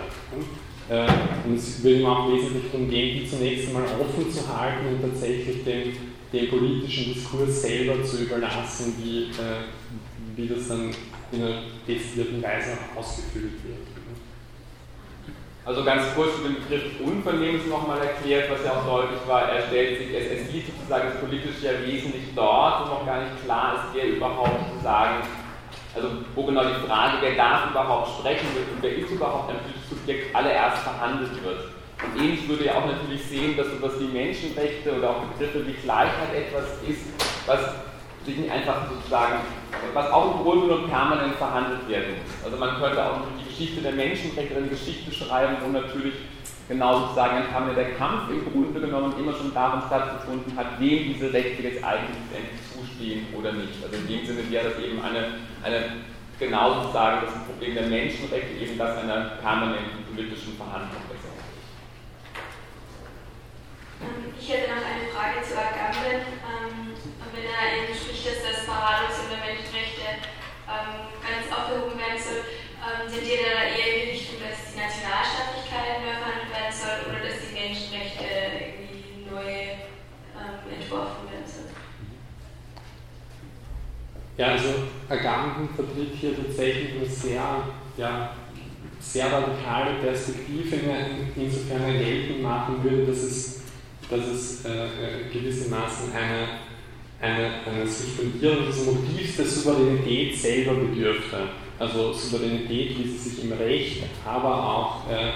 Äh, und es will ihm auch wesentlich darum gehen, die zunächst einmal offen zu halten und tatsächlich den, den politischen Diskurs selber zu überlassen, wie, äh, wie das dann in einer destillierten Weise auch ausgefüllt wird. Also ganz kurz zu dem Begriff Unvernehmens nochmal erklärt, was ja auch deutlich war, er stellt sich, es, es sieht sozusagen das Politische ja wesentlich dort, wo noch gar nicht klar ist, wer überhaupt sozusagen, also wo genau die Frage, wer darf überhaupt sprechen und wer ist überhaupt ein politisches Subjekt, allererst verhandelt wird. Und ähnlich würde er auch natürlich sehen, dass sowas wie Menschenrechte oder auch Begriffe wie Gleichheit etwas ist, was sich nicht einfach sozusagen, was auch im Grunde genommen permanent verhandelt werden muss. Also man könnte auch die Geschichte der Menschenrechte eine Geschichte schreiben, wo natürlich genau sozusagen ein der Kampf im Grunde genommen immer schon darin stattgefunden hat, wem diese Rechte jetzt eigentlich zustehen oder nicht. Also in dem Sinne wäre das eben eine, eine genau sozusagen das Problem der Menschenrechte, eben das einer permanenten politischen Verhandlung besser. Ich hätte noch eine Frage zu Agamben. Ähm, wenn er eben spricht, dass das Paradoxon der Menschenrechte ähm, ganz aufgehoben ähm, sind ihr da eher die Richtung, dass die Nationalstaatlichkeit neu werden soll oder dass die Menschenrechte irgendwie neu entworfen werden sollen? Ja, also Agamben vertritt hier tatsächlich eine sehr, ja, sehr radikale Perspektive, insofern er geltend machen würde, dass es, dass es äh, gewissermaßen eine, eine, eine Suspendierung des Motivs der Souveränität selber bedürfte. Also Souveränität, wie sie sich im Recht, aber auch äh,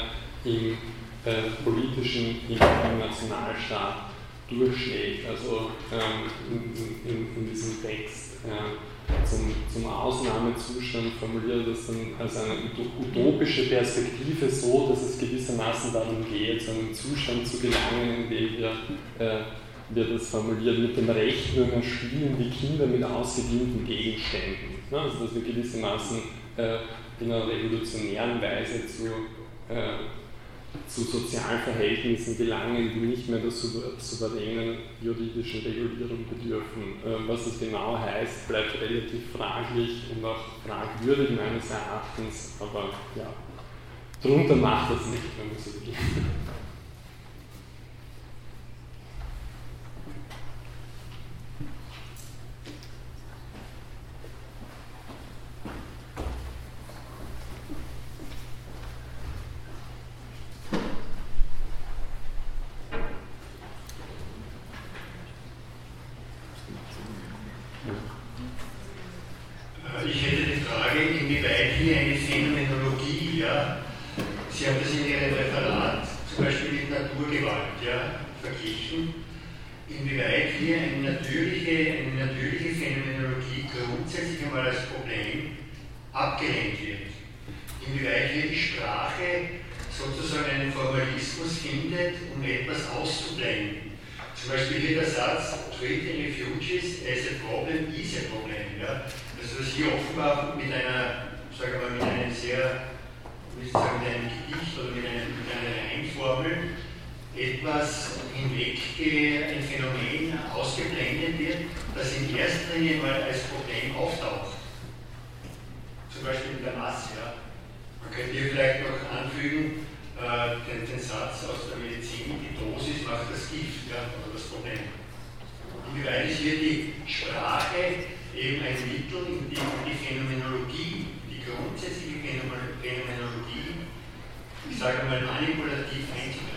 im äh, politischen, im, im, Nationalstaat durchschlägt. Also ähm, in, in, in, diesem Text äh, zum, zum Ausnahmezustand formuliert das dann als eine utopische Perspektive so, dass es gewissermaßen darum geht, zu einem Zustand zu gelangen, in dem wir äh, wird es formuliert, mit dem Recht nur mehr spielen wie Kinder mit ausgedienten Gegenständen. Ne? Also dass wir gewissermaßen äh, in einer revolutionären Weise zu, äh, zu sozialen Verhältnissen gelangen, die nicht mehr der souveränen juridischen Regulierung bedürfen. Äh, was das genau heißt, bleibt relativ fraglich und auch fragwürdig meines Erachtens, aber ja, drunter macht das nicht, wenn man so will. eine natürliche Phänomenologie grundsätzlich einmal als Problem abgelehnt wird. Inwieweit hier die Sprache sozusagen einen Formalismus findet, um etwas auszublenden. Zum Beispiel hier der Satz, treat any refugees as a problem is a problem. Ja? Also dass hier offenbar mit einer, sagen wir mal, mit einem sehr, wie soll ich sagen, mit einem Gedicht oder mit, einem, mit einer Reimformel etwas hinweggehe, ein Phänomen ausgeblendet wird, das in erster Linie mal als Problem auftaucht. Zum Beispiel in der Masse. Ja. Man könnte hier vielleicht noch anfügen, äh, den, den, Satz aus der Medizin, die Dosis macht das Gift ja, oder das Problem. Inwieweit ist hier die Sprache eben ein Mittel, in dem die Phänomenologie, die grundsätzliche Phänomenologie, ich sage mal manipulativ einzugreifen?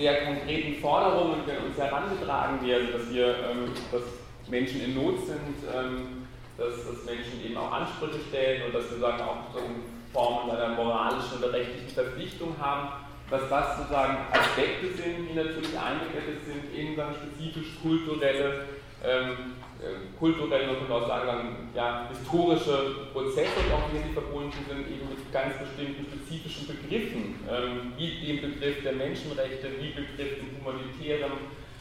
sehr konkreten Forderungen, die an uns herangetragen werden, dass wir, ähm, dass Menschen in Not sind, ähm, dass, dass Menschen eben auch Ansprüche stellen und dass wir sagen auch Formen einer moralischen oder rechtlichen Verpflichtung haben, dass das sozusagen Aspekte sind, die natürlich eingebettet sind in dann spezifisch kulturelle ähm, äh, kulturell, man auch sagen, ja, historische Prozesse, die auch hier verbunden sind, eben mit ganz bestimmten spezifischen Begriffen, ähm, wie dem Begriff der Menschenrechte, wie Begriff dem humanitären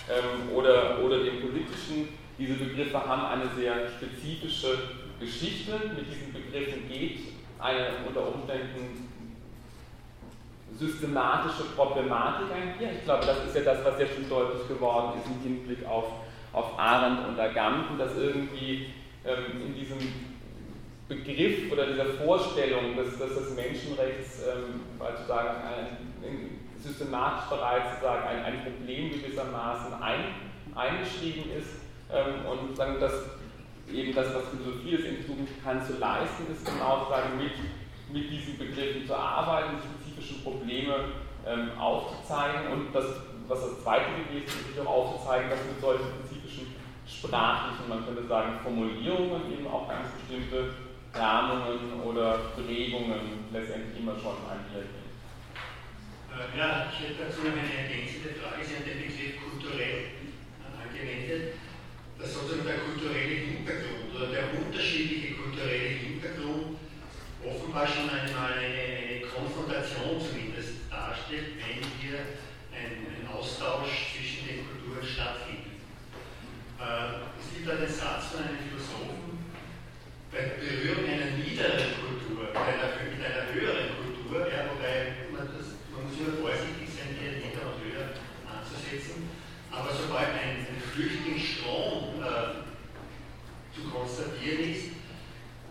ähm, oder, oder dem politischen. Diese Begriffe haben eine sehr spezifische Geschichte. Mit diesen Begriffen geht eine unter Umständen systematische Problematik einher. Ich glaube, das ist ja das, was ja schon deutlich geworden ist im Hinblick auf auf Arendt und Agamben, dass irgendwie ähm, in diesem Begriff oder dieser Vorstellung, dass, dass das Menschenrechts ähm, sozusagen ein, systematisch bereits sozusagen ein, ein Problem gewissermaßen ein, eingeschrieben ist ähm, und sagen, dass eben das, was Philosophie es in Zukunft kann, zu leisten ist, genau sozusagen mit, mit diesen Begriffen zu arbeiten, die spezifischen Probleme ähm, aufzuzeigen und das, was das zweite gewesen ist, auch aufzuzeigen, dass mit solchen sprachlichen, man könnte sagen, Formulierungen eben auch ganz bestimmte Planungen oder Prägungen letztendlich immer schon einhergehen. Äh, ja, ich hätte dazu noch eine ergänzende Frage. Sie haben den Begriff kulturell angewendet, dass sozusagen der kulturelle Hintergrund oder der unterschiedliche kulturelle Hintergrund offenbar schon einmal eine, eine Konfrontation zumindest darstellt, wenn hier ein, ein Austausch zwischen den Kulturen stattfindet. Äh, es gibt einen Satz von einem Philosophen, bei Berührung einer niederen Kultur, einer, mit einer höheren Kultur, ja, wobei man, das, man muss immer vorsichtig sein, hier niedere und höher anzusetzen, aber sobald ein, ein Flüchtlingsstrom äh, zu konstatieren ist,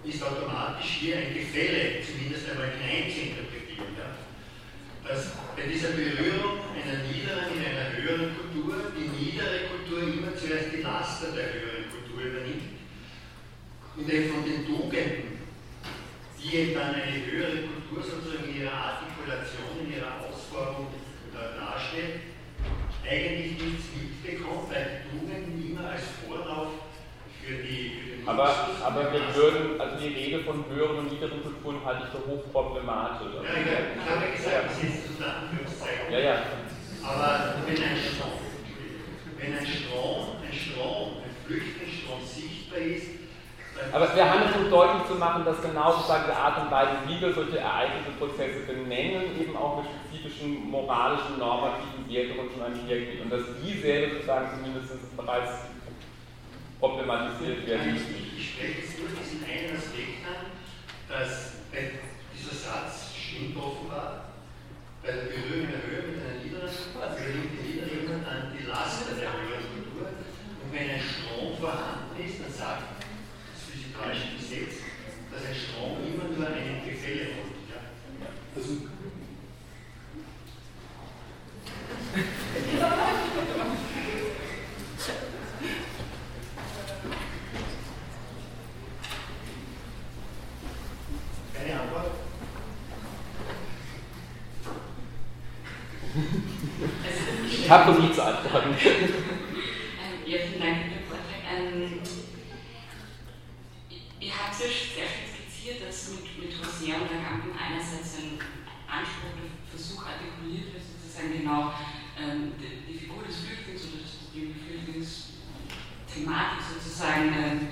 ist automatisch hier ein Gefälle, zumindest einmal in Einzelnen Ich für hochproblematisch. Ja, ja, ich habe gesagt, das ist unter Anführungszeichen. Ja, ja. Aber wenn ein Strom, wenn ein Strom, ein Strom, ein Flüchtlingsstrom sichtbar ist, aber wir haben es um deutlich zu machen, dass genau sozusagen die Art und Weise, wie wir solche Ereignisse, Prozesse benennen, eben auch mit spezifischen moralischen, normativen Wertungen schon einhergeht und dass die selber sozusagen zumindest bereits problematisiert werden. Ich, ich spreche jetzt nur diesen einen Aspekt an, dass dieser Satz stimmt offenbar, bei der Berührung der Höhe mit einer niederen übernimmt die niedere immer dann die Last der höheren Kultur. Und wenn ein Strom vorhanden ist, dann sagt das physikalische Gesetz, dass ein Strom immer nur eine Gefälle folgt. Ja? Also, Keine Antwort? Ich habe noch nie zu antworten. Ähm, ja, vielen Dank für den Vortrag. Ähm, ihr habt ja sehr schön skizziert, dass mit, mit Rosier und Agamben einerseits ein Anspruch oder Versuch artikuliert wird, sozusagen genau ähm, die, die, Figur des Flüchtlings oder das Problem der Flüchtlingsthematik sozusagen ähm,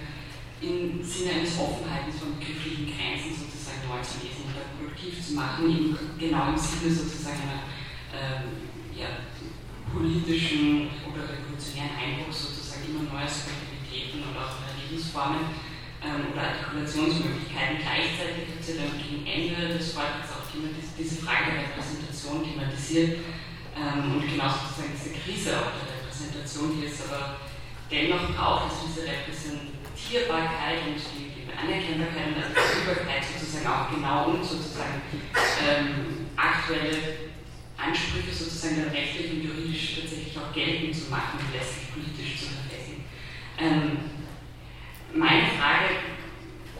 im Sinne eines Offenhaltens von begrifflichen Grenzen sozusagen neu zu lesen und produktiv zu machen, eben genau im Sinne sozusagen einer ähm, ja, politischen oder revolutionären Einbruchs sozusagen immer neue Subjektivitäten oder auch Lebensformen ähm, oder Artikulationsmöglichkeiten. Gleichzeitig hat sie dann gegen Ende des Vortrags auch diese Frage der Repräsentation thematisiert ähm, und genau sozusagen diese Krise auch der Repräsentation, die es aber dennoch braucht, dass diese Repräsentierbarkeit und die, die Anerkennbarkeit und Verfügbarkeit sozusagen auch genau um sozusagen ähm, aktuelle Ansprüche sozusagen rechtlich und juridisch tatsächlich auch geltend zu machen und letztlich politisch zu verfestigen. Ähm, meine Frage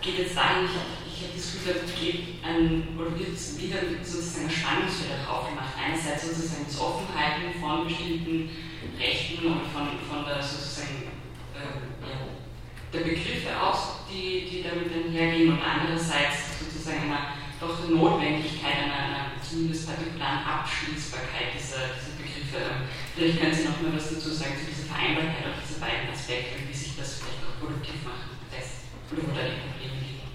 geht jetzt dahin, ich, ich habe das Gefühl, es geht an, oder wird wieder sozusagen ein Spannungsfeld darauf gemacht. Einerseits sozusagen das Offenhalten von bestimmten Rechten und von, von der sozusagen äh, ja, der Begriffe aus, die, die damit einhergehen und andererseits sozusagen einer doch der Notwendigkeit einer, einer zumindest partikularen Abschließbarkeit dieser, dieser Begriffe. Vielleicht können Sie noch mal was dazu sagen zu dieser Vereinbarkeit auf diese beiden Aspekte und wie sich das vielleicht auch produktiv machen lässt oder wo da die Probleme liegen.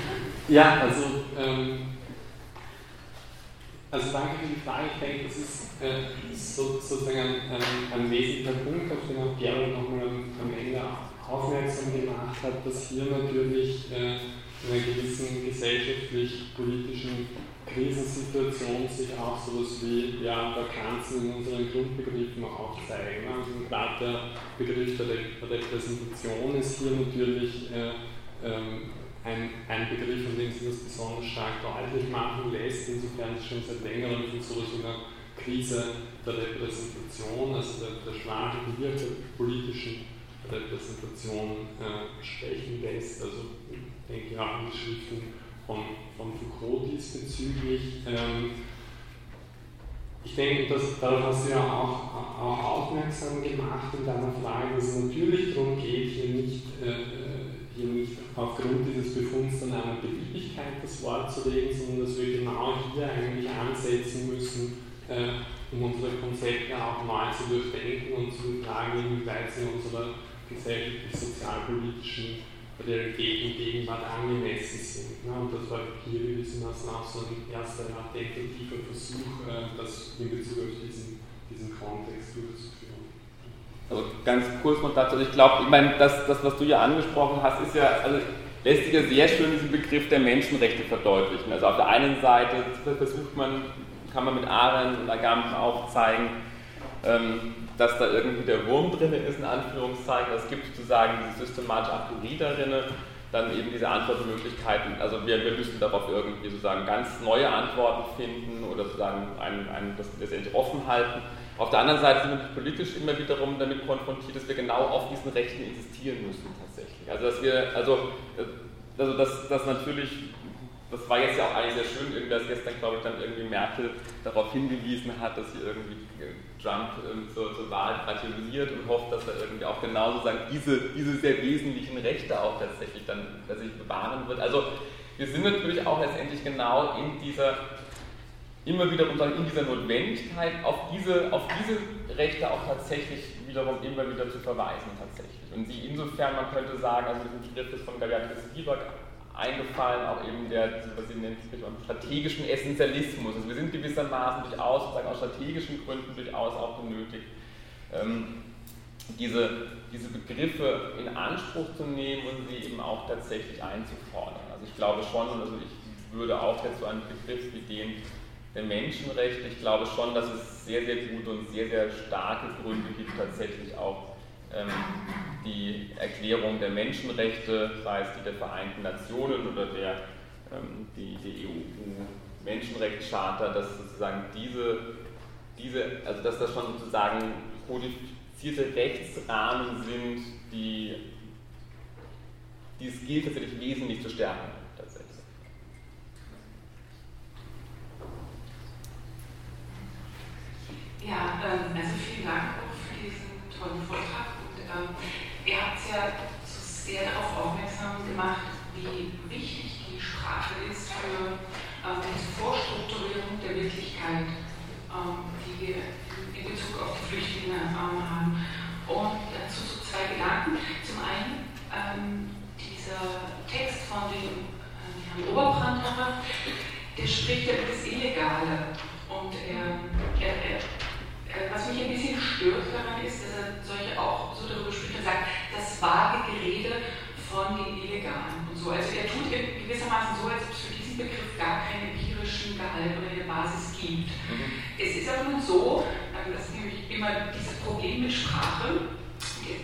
Ja, also, ähm, also danke für die Frage. Ich denke, das ist äh, so, sozusagen ein, ein, ein, wesentlicher Punkt, auf den auch Gero nochmal am, am Ende aufmerksam gemacht hat, dass hier natürlich äh, in einer gewissen gesellschaftlich-politischen Krisensituation sich auch sowas wie ja, Vakanzen in unseren Grundbegriffen aufzeigen. Also gerade der Begriff der Repräsentation ist hier natürlich äh, ähm, ein, ein Begriff, an dem sich das besonders stark deutlich machen lässt, insofern es schon seit längerem von so einer Krise der Repräsentation, also der, der schwachen wie politischen Repräsentation äh, sprechen lässt. Also ich denke ja an die Schriften von, von Foucault diesbezüglich. Ähm, ich denke, dass, darauf hast du ja auch, auch aufmerksam gemacht in deiner Frage, dass es natürlich darum geht, hier nicht, äh, hier nicht aufgrund dieses Befunds dann einer Beliebigkeit das Wort zu reden, sondern dass wir genau hier eigentlich ansetzen müssen, äh, um unsere Konzepte auch neu zu durchdenken und zu fragen, inwieweit sie unserer gesellschaftlich-sozialpolitischen Realitäten Gegenwart angemessen sind. Ne? Und das war hier gewissermaßen auch so ein erster tentativer Versuch, äh, das in Bezug auf diesen, diesen Kontext durchzuführen. Also ganz kurz noch dazu, ich glaube, ich meine, das, das, was du ja angesprochen hast, ist ja, also lässt sich ja sehr schön diesen Begriff der Menschenrechte verdeutlichen. Also auf der einen Seite versucht man, kann man mit Arendt und Agamben aufzeigen, ähm, dass da irgendwie der Wurm drin ist, in Anführungszeichen. Es gibt sozusagen diese systematische Aporie darin, dann eben diese Antwortmöglichkeiten, also wir, wir müssen darauf irgendwie sozusagen ganz neue Antworten finden oder sozusagen ein, ein, das letztendlich offen halten. Auf der anderen Seite sind wir politisch immer wiederum damit konfrontiert, dass wir genau auf diesen Rechten insistieren müssen tatsächlich. Also dass wir, also, also dass, dass natürlich das war jetzt ja auch eigentlich sehr schön, dass gestern, glaube ich, dann irgendwie Merkel darauf hingewiesen hat, dass sie irgendwie äh, Trump ähm, zur, zur, Wahl gratuliert und hofft, dass er irgendwie auch genau sozusagen diese, diese sehr wesentlichen Rechte auch tatsächlich dann tatsächlich bewahren wird. Also wir sind natürlich auch letztendlich genau in dieser immer wiederum sagen, in dieser Notwendigkeit auf diese, auf diese Rechte auch tatsächlich wiederum immer wieder zu verweisen tatsächlich. Und sie insofern, man könnte sagen, also mit dem Begriff ist von Galiatis Lieber eingefallen, auch eben der, was sie nennt, strategischen Essentialismus. Also wir sind gewissermaßen durchaus, sozusagen aus strategischen Gründen durchaus auch benötigt, ähm, diese, diese Begriffe in Anspruch zu nehmen und sie eben auch tatsächlich einzufordern. Also ich glaube schon, also ich würde auch jetzt so einen Begriff wie den der Menschenrechte, ich glaube schon, dass es sehr, sehr gute und sehr, sehr starke Gründe gibt, tatsächlich auch die Erklärung der Menschenrechte, sei es die der Vereinten Nationen oder der, ähm, die, die EU-Menschenrechtscharta, dass sozusagen diese, diese, also dass das schon sozusagen kodifizierte Rechtsrahmen sind, die, die es gilt tatsächlich wesentlich zu stärken. Tatsächlich. Ja, ähm, also vielen Dank für diesen tollen Vortrag. Ähm, ihr habt ja so sehr darauf aufmerksam gemacht, wie wichtig die Sprache ist für ähm, die Vorstrukturierung der Wirklichkeit, ähm, die wir in Bezug auf die Flüchtlinge haben. Und dazu so zwei Gedanken. Zum einen dieser Text von dem äh, Herrn Oberbrandner, der spricht ja über das Illegale. Und er, er, er was mich ein bisschen stört daran ist, dass er solche auch so darüber spricht und sagt, das vage Gerede von den Illegalen und so. Also er tut gewissermaßen so, als ob es für diesen Begriff gar keinen empirischen Gehalt oder eine Basis gibt. Mhm. Es ist aber nun so, ähm, dass nämlich immer dieses Problem mit Sprache,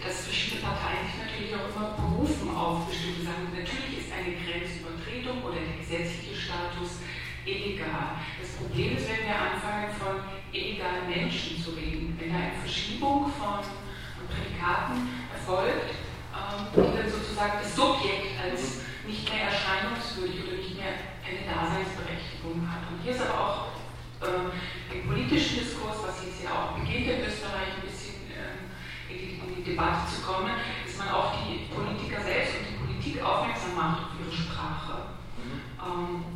dass verschiedene Parteien sich natürlich auch immer berufen auf bestimmte Sachen. Natürlich ist eine Grenzübertretung oder der gesetzliche Status illegal. Das Problem ist, wenn wir anfangen, von illegalen Menschen zu reden, wenn da eine Verschiebung von, Prädikaten erfolgt, ähm, die dann sozusagen das Subjekt als nicht mehr erscheinungswürdig oder nicht mehr eine Daseinsberechtigung hat. Und hier ist aber auch ähm, im politischen Diskurs, was jetzt ja auch beginnt in Österreich ein bisschen ähm, in, die, in, die, Debatte zu kommen, dass man auch die Politiker selbst und die Politik aufmerksam macht auf ihre Sprache. Mhm.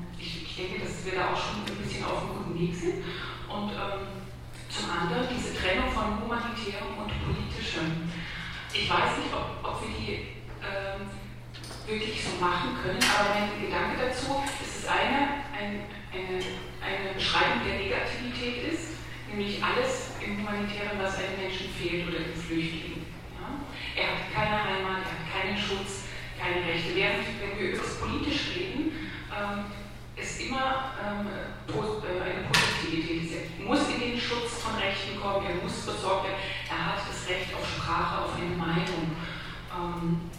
Denke, dass wir da auch schon ein bisschen auf einem guten Weg sind. Und ähm, zum anderen diese Trennung von humanitärem und politischem. Ich weiß nicht, ob, ob wir die ähm, wirklich so machen können, aber mein Gedanke dazu ist, dass eine, ein, eine, eine Beschreibung der Negativität ist, nämlich alles im Humanitären, was einem Menschen fehlt oder dem Flüchtling. Ja? Er hat keine Heimat, er hat keinen Schutz, keine Rechte. Während, wenn wir über das politisch reden, ähm, ist immer ähm, äh, eine Positivität. Er muss in den Schutz von Rechten kommen, er muss besorgt werden, er hat das Recht auf Sprache, auf eine Meinung. Ähm,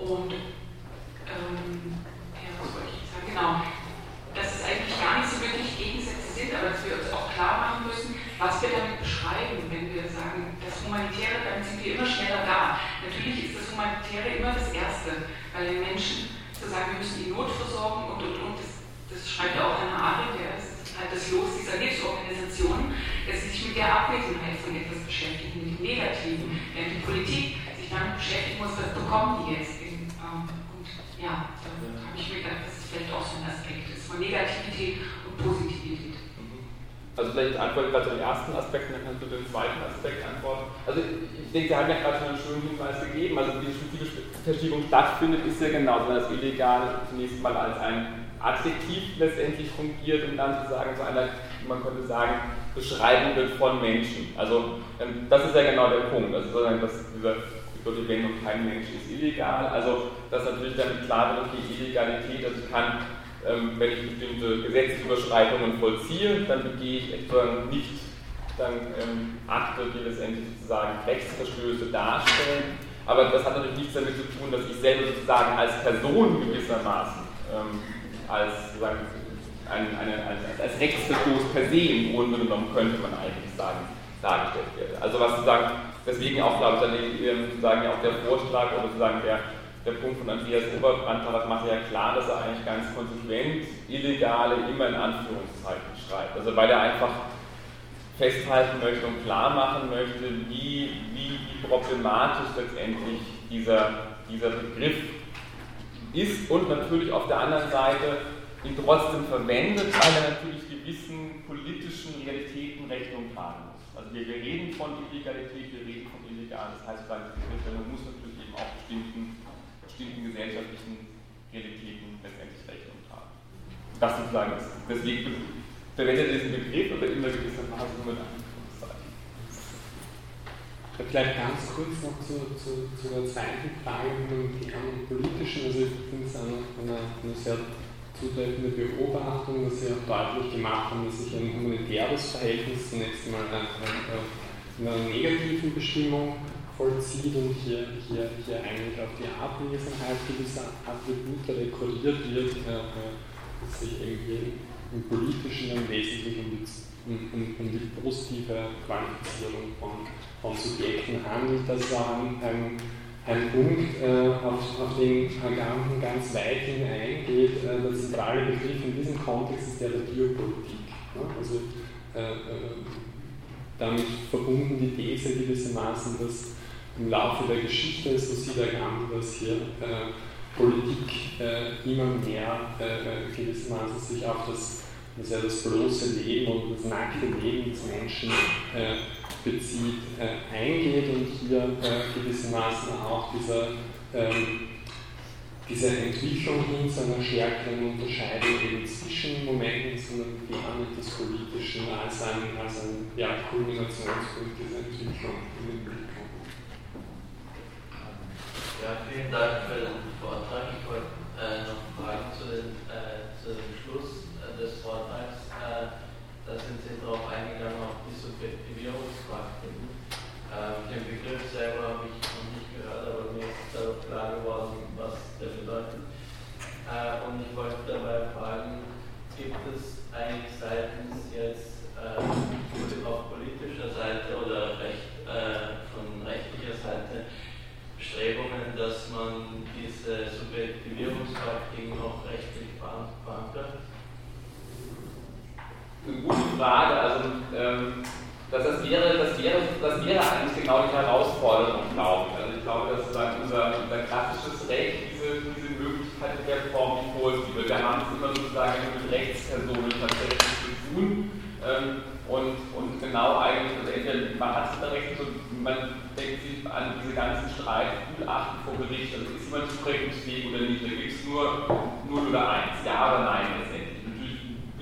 und ähm, ja, was wollte ich sagen? Genau, dass es eigentlich gar nicht so wirklich Gegensätze sind, aber dass wir uns auch klar machen müssen, was wir damit beschreiben, wenn wir sagen, das Humanitäre, dann sind wir immer schneller da. Natürlich ist das Humanitäre immer das Erste, weil den Menschen zu sagen, wir müssen die Not versorgen und und und. Das, das schreibt auch Arendt, ja, das ist halt das Los dieser Hilfsorganisationen, dass sie sich mit der Abwesenheit von etwas beschäftigen, mit dem Negativen, während die Politik sich damit beschäftigen muss, was bekommen die jetzt. In, ähm, und ja, da habe ich mir gedacht, das ist vielleicht auch so ein Aspekt ist von Negativität und Positivität. Also vielleicht antworte ich gerade zu den ersten Aspekt, dann kannst du den zweiten Aspekt antworten. Also ich denke, Sie haben ja gerade schon einen schönen Hinweis gegeben. Also wie die Verschiebung stattfindet, ist ja genau, dass illegal zunächst mal als ein Adjektiv letztendlich fungiert und dann sozusagen so einer, man könnte sagen, Beschreibung wird von Menschen. Also ähm, das ist ja genau der Punkt. Also sozusagen, dass dieser die Wendung kein Mensch ist illegal. Also dass natürlich damit klar wird, okay, Illegalität, also ich kann ähm, wenn ich bestimmte Gesetzesüberschreitungen vollziehe, dann begehe ich etwa nicht dann ähm, Akte, die letztendlich sozusagen Rechtsverstöße darstellen. Aber das hat natürlich nichts damit zu tun, dass ich selber sozusagen als Person gewissermaßen ähm, als, sozusagen, ein, eine, als, als Rechtsverstoß per se im Grunde genommen könnte man eigentlich sagen, dargestellt werde. Also was sozusagen, deswegen auch, glaube ich, dann sozusagen ja auch der Vorschlag oder sozusagen der, der Punkt von Andreas Oberbrand das macht ja klar, dass er eigentlich ganz konsequent Illegale immer in Anführungszeichen schreibt. Also weil er einfach festhalten möchte und klar machen möchte, wie, wie, wie problematisch letztendlich dieser, dieser Begriff ist und natürlich auf der anderen Seite ihn trotzdem verwendet, weil er natürlich gewissen politischen Realitäten Rechnung tragen muss. Also wir, wir reden von Illegalität, wir reden von illegal, das heißt, man muss natürlich eben auch bestimmten, bestimmten gesellschaftlichen Realitäten letztendlich Rechnung tragen. Das sozusagen ist. Deswegen verwendet er diesen Begriff, aber immer gewisser Phase mit Anführungszeichen. Vielleicht ganz kurz noch zu, zu, zu der zweiten Frage mit dem politischen. Also ich finde es eine, eine, eine sehr zutreffende Beobachtung, dass Sie auch deutlich gemacht haben, dass sich ein humanitäres Verhältnis zunächst einmal in einer negativen Bestimmung vollzieht und hier, hier, hier eigentlich auf die Abwesenheit gewisser Attribute rekurriert wird, äh, dass sich eben im Politischen im Wesentlichen um die, um, um die positive Qualifizierung von, von Subjekten handelt. Das auch ein, ein ein Punkt, äh, auf, auf, den Agamben ganz weit hineingeht. Äh, der zentrale Begriff in diesem Kontext ist der der Biopolitik. Ne? Also äh, äh, damit verbunden die These gewissermaßen, dass im Laufe der Geschichte, so sieht Agamben das hier, äh, Politik äh, immer mehr gewissermaßen sich auf das, das, das bloße Leben und das nackte Leben des Menschen bezieht, äh, eingeht und hier äh, gewissermaßen auch dieser, ähm, diese Entwicklung hin zu einer stärkeren Unterscheidung eben zwischen Momenten des Humanitären und des Politischen als ein, als ein ja, Kulminationspunkt dieser Entwicklung in den Blick. Ja, vielen Dank für den Vortrag. Ich wollte äh, noch fragen zu, den, äh, zu dem Schluss äh, des Vortrags. Äh, da sind Sie darauf eingegangen, auf die Subjektivierungspraktiken. Ähm, den Begriff selber habe ich noch nicht gehört, aber mir ist dadurch klar geworden, was der bedeutet. Äh, und ich wollte dabei fragen, gibt es eigentlich seitens jetzt äh, auf politischer Seite oder recht, äh, von rechtlicher Seite Bestrebungen, dass man diese Subjektivierungspraktiken auch rechtlich verankert? Eine gute Frage. Also, ähm, dass das, wäre, das, wäre, das wäre eigentlich genau die Herausforderung, glaube ich. Also ich glaube, dass unser, unser klassisches Recht diese, diese Möglichkeit in der Form nicht vorsieht. Wir haben es immer sozusagen mit Rechtspersonen tatsächlich zu tun. Ähm, und, und genau eigentlich, also entweder man hat es da recht, so, man denkt sich an diese ganzen Streitgutachten vor Gericht, also ist man zurechnungsfähig oder nicht, da gibt es nur 0 oder 1, ja oder nein letztendlich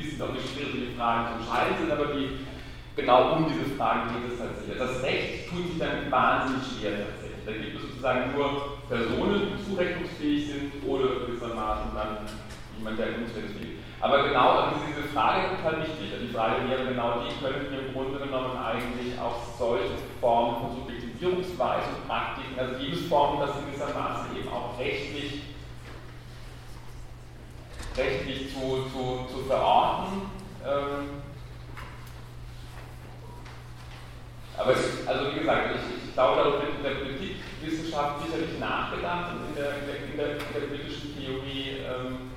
bisschen auch die Fragen zu entscheiden sind, aber die, genau um diese Fragen geht es tatsächlich. Das Recht tut sich dann wahnsinnig schwer tatsächlich. Da gibt es sozusagen nur Personen, die zurechnungsfähig sind oder gewissermaßen dann jemand, der unzurechnungsfähig ist. Aber genau also diese Frage ist halt wichtig. Die Frage wäre genau die, können wir im Grunde genommen eigentlich auch solche Formen von Subjektivierungsweisen, Praktiken, also Lebensformen, das gewissermaßen eben auch rechtlich rechtlich zu, zu, zu verorten. Ähm, aber ich, also wie gesagt, ich, ich glaube, darüber wird in der Politikwissenschaft sicherlich nachgedacht und in der, in der, in der, in der politischen Theorie, ähm,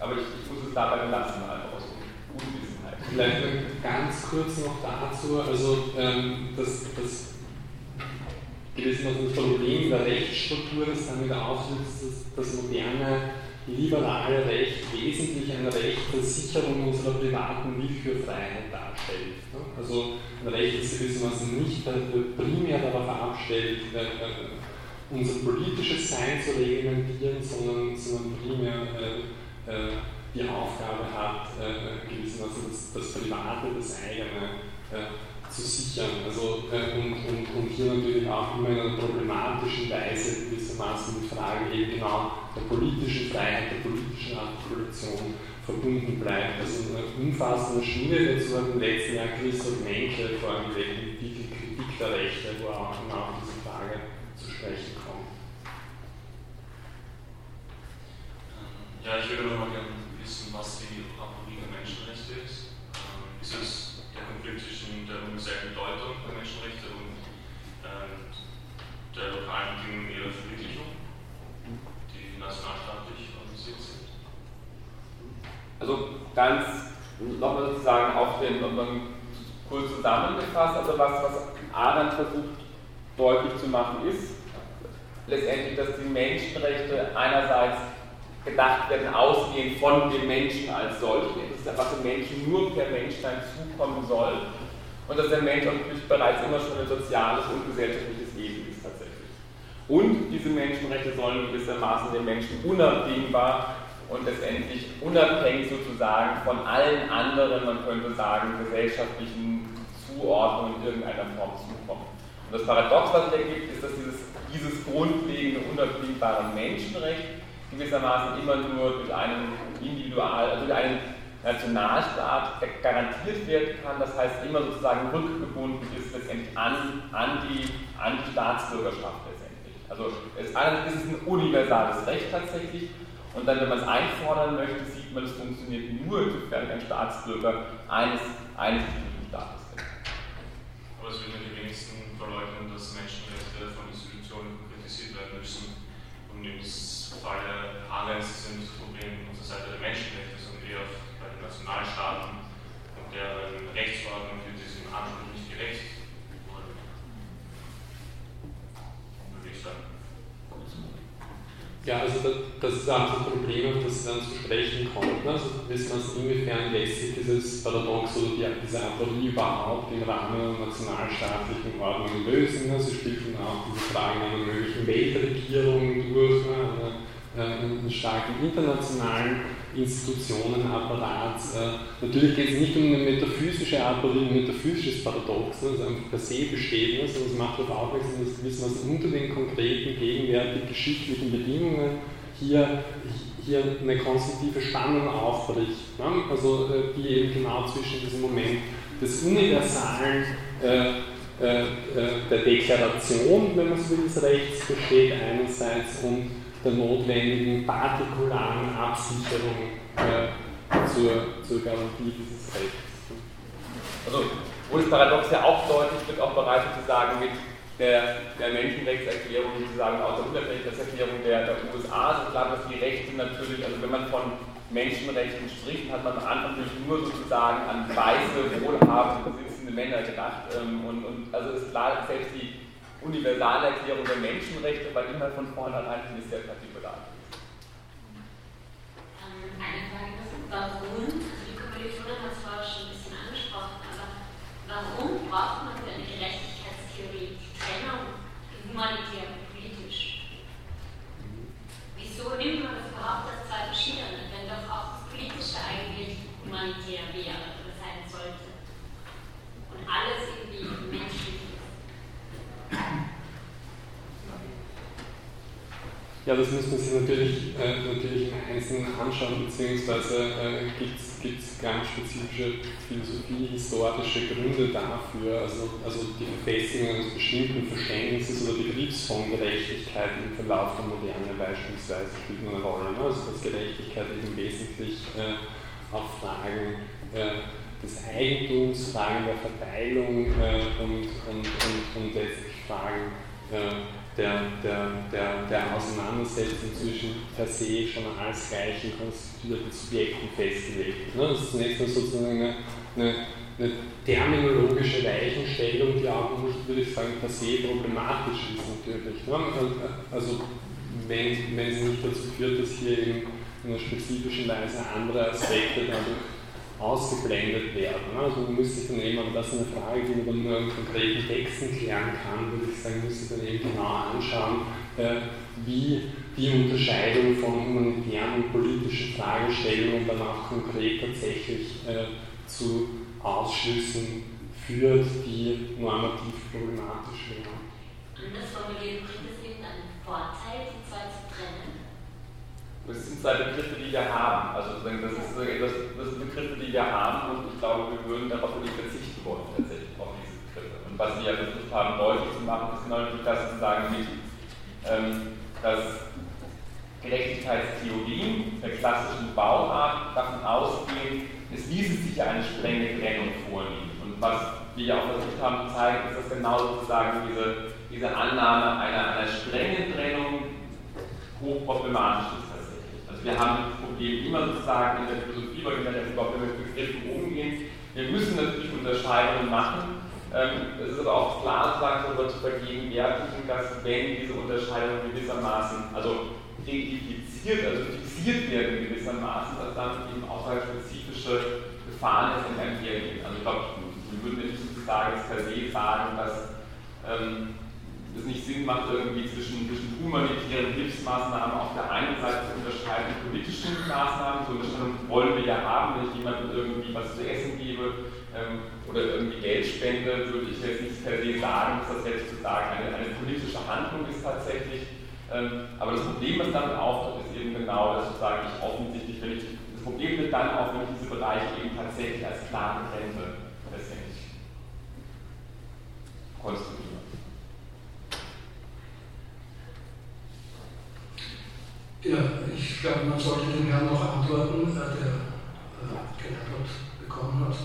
aber ich, ich, muss es dabei belassen, einfach aus Unwissenheit. Vielleicht ganz kurz noch dazu, also ähm, das, das das Problem der Rechtsstruktur, das damit auslöst, dass das moderne liberale Recht wesentlich ein Recht der Sicherung unserer privaten Willkürfreiheit darstellt. Also ein Recht, das gewissermaßen nicht primär darauf abstellt, äh, äh, unser politisches Sein zu reglementieren, sondern, sondern primär äh, die Aufgabe hat, gewissermaßen das, das Private, das eigene zu sichern. Also, äh, und, und, und hier natürlich auch immer in einer problematischen Weise gewissermaßen die Frage eben genau der politischen Freiheit, der politischen Artikulation verbunden bleibt. Also in einer umfassenden Studie dazu hat im letzten Jahr Christoph Menke vor allem mit Titel Kritik der Rechte, wo er auch genau auf diese Frage zu sprechen kommt. Ähm, ja, ich würde noch mal gerne wissen, was die Apologie der Menschenrechte ist. Ähm, ist es der universellen Bedeutung der Menschenrechte und ähm, der lokalen Bedingungen ihrer Verwirklichung, die nationalstaatlich organisiert sind? Also ganz nochmal sozusagen auf den, kurz zusammengefasst, also was, was Arendt versucht deutlich zu machen ist, letztendlich, dass die Menschenrechte einerseits gedacht werden, ausgehend von dem Menschen als solchen, dass was dem Menschen nur per Menschsein zukommen soll und dass der Mensch natürlich bereits immer schon ein soziales und gesellschaftliches Wesen ist tatsächlich. Und diese Menschenrechte sollen gewissermaßen den Menschen unabdingbar und letztendlich unabhängig sozusagen von allen anderen, man könnte sagen, gesellschaftlichen Zuordnungen in irgendeiner Form zukommen. Und das Paradox, was sich ergibt, ist, dass dieses, dieses grundlegende, unabdingbare Menschenrecht gewissermaßen immer nur durch einen Individual, also durch einen Nationalstaat garantiert werden kann, das heißt immer sozusagen rückgebunden ist letztendlich an, an, die, an die Staatsbürgerschaft letztendlich. Also es ist ein universales Recht tatsächlich und dann, wenn man es einfordern möchte, sieht man, es funktioniert nur, sofern ein Staatsbürger eines, eines Staates ist. Aber es würden die wenigsten verleugnen, dass Menschenrechte von Institutionen kritisiert werden müssen, um den Frage Arends sind das Problem auf der Seite der Menschenrechte, sondern eher bei den Nationalstaaten und deren Rechtsordnung für diesem Anspruch nicht gerecht wurde. Würde ich sagen. Ja, also das ist auch ein Problem, auf das dann zu sprechen kommt. Ne? Also wissen wir, inwiefern lässt sich dieses Paradox oder die, diese Aporie überhaupt im Rahmen einer nationalstaatlichen Ordnung lösen. Ne? Sie spielt dann auch diese Frage einer möglichen Weltregierung durch, ne? Äh, einen starken internationalen Institutionenapparat. Äh, natürlich geht es nicht um eine metaphysische Aporie, ein metaphysisches Paradox, das einfach per se besteht, sondern es macht darauf aufmerksam, dass gewissermaßen unter den konkreten, gegenwärtig geschichtlichen Bedingungen hier, hier eine konstruktive Spannung aufbricht. Also äh, die eben genau zwischen diesem Moment des universalen der Deklaration, wenn man so will, des Rechts besteht einerseits und der notwendigen partikularen Absicherung äh, zur, zur Garantie dieses Rechts. Also, wo das Paradox ja auch deutlich wird, auch bereits sozusagen mit der, der Menschenrechtserklärung, sozusagen aus der Unabhängigkeitserklärung der, der USA, so klar, dass die Rechte natürlich, also wenn man von Menschenrechten spricht, hat man am Anfang nur sozusagen an weiße, wohlhabende, besitzende Männer gedacht. Ähm, und, und also ist klar, selbst die Universalerklärung der Menschenrechte war immer von vornherein sehr partikular. Eine Frage, warum, die Kommilitonin hat es vorher schon ein bisschen angesprochen, aber warum braucht man für eine Gerechtigkeitstheorie die Trennung humanitär und politisch? Wieso nimmt man das überhaupt als zwei verschiedene, wenn doch auch Politische eigentlich humanitär wäre oder sein sollte? Und alles irgendwie menschlich ja, das muss man sich natürlich, äh, natürlich im Einzelnen anschauen, beziehungsweise äh, gibt es ganz spezifische philosophie-historische Gründe dafür, also, also die Verfestigung eines bestimmten Verständnisses oder Begriffs von im Verlauf der Moderne beispielsweise spielt eine Rolle. Ne? Also dass Gerechtigkeit eben wesentlich äh, auf Fragen äh, des Eigentums, Fragen der Verteilung äh, und, und, und, und letztlich Fragen äh, der, der, der, der Auseinandersetzung zwischen per se schon als gleichen konstituierten Subjekten festgelegt. Ne? Das ist zunächst mal sozusagen eine, eine, eine terminologische Weichenstellung, die auch würde ich sagen, per se problematisch ist natürlich. Ne? Also wenn, wenn sie nicht dazu führt, dass hier eben in einer spezifischen Weise andere Aspekte dadurch ausgeblendet werden. Also man muss sich dann eben, das ist eine Frage, die man nur in konkreten Texten klären kann, würde ich sagen, muss sich dann eben genau anschauen, äh, wie die Unterscheidung von humanitären und politischen Fragestellungen dann auch konkret tatsächlich äh, zu Ausschlüssen führt, die normativ problematisch wären. Anders formuliert, bringt es irgendeinen Vorteil, die zwei zu trennen? Das sind zwei Begriffe, die wir haben. Also das, sind Begriffe, die wir haben und ich glaube, wir würden darauf nicht verzichten wollen, tatsächlich auf diese Begriffe. Und was Sie ja versucht haben, deutlich zu machen, ist genau das zu sagen, ähm, dass Gerechtigkeitstheorien der klassischen Bauart davon ausgehen, es ließe sich ja eine strenge Trennung vornehmen. Und was wir ja auch versucht haben zu zeigen, ist, dass genau sozusagen diese, diese Annahme einer, einer strengen Trennung hochproblematisch ist wir haben das Problem immer sozusagen in der Philosophie, weil wir ja überhaupt mit Begriffen umgehen. Wir müssen natürlich Unterscheidungen machen. Ähm, es ist aber auch klar sozusagen darüber zu vergegenwärtigen, dass wenn diese Unterscheidungen gewissermaßen, also identifiziert, also fixiert werden gewissermaßen, dass dann eben auch spezifische Gefahren jetzt einhergehen. Also ich glaube, wir würden nicht sozusagen per se sagen, dass ähm, es nicht Sinn macht, irgendwie zwischen, zwischen humanitären Hilfsmaßnahmen auf der einen Seite zu unterscheiden, politischen Maßnahmen, so Unterscheidung wollen wir ja haben, wenn ich jemandem irgendwie was zu essen gebe ähm, oder irgendwie Geld spende, würde ich jetzt nicht per se sagen, dass das jetzt sozusagen eine, eine politische Handlung ist tatsächlich. Ähm, aber das Problem, was damit auftritt, ist eben genau, dass sozusagen ich offensichtlich, wenn ich, das Problem wird dann auch, wenn ich diese Bereiche eben tatsächlich als klar getrennte letztendlich konstruiere. Ja, ich glaube, man sollte den Herrn noch antworten, äh, der äh, keine Antwort bekommen hat.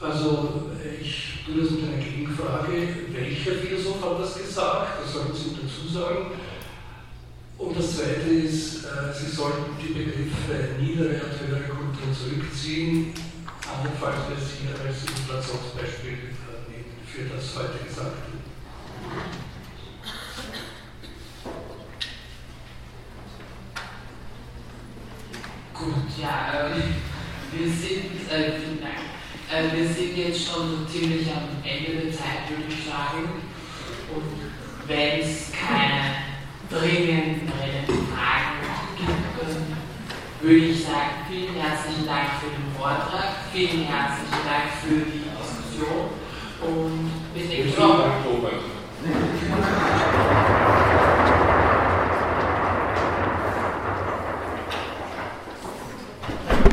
Also, ich tue das mit einer Gegenfrage. Welcher Philosoph hat das gesagt? Das sollten Sie dazu sagen. Und das Zweite ist, äh, Sie sollten die Begriffe niedere und höhere Kultur zurückziehen, andernfalls wir Sie als Illustrationsbeispiel nehmen für das heute Gesagte. Gut, ja, ähm, wir sind, äh, vielen Dank. Äh, wir sind jetzt schon so ziemlich am Ende der Zeit, würde ich sagen. Und wenn es keine dringend brennende Fragen gibt, würde ich sagen, vielen herzlichen Dank für den Vortrag, vielen herzlichen Dank für die Diskussion und bis nächste Woche.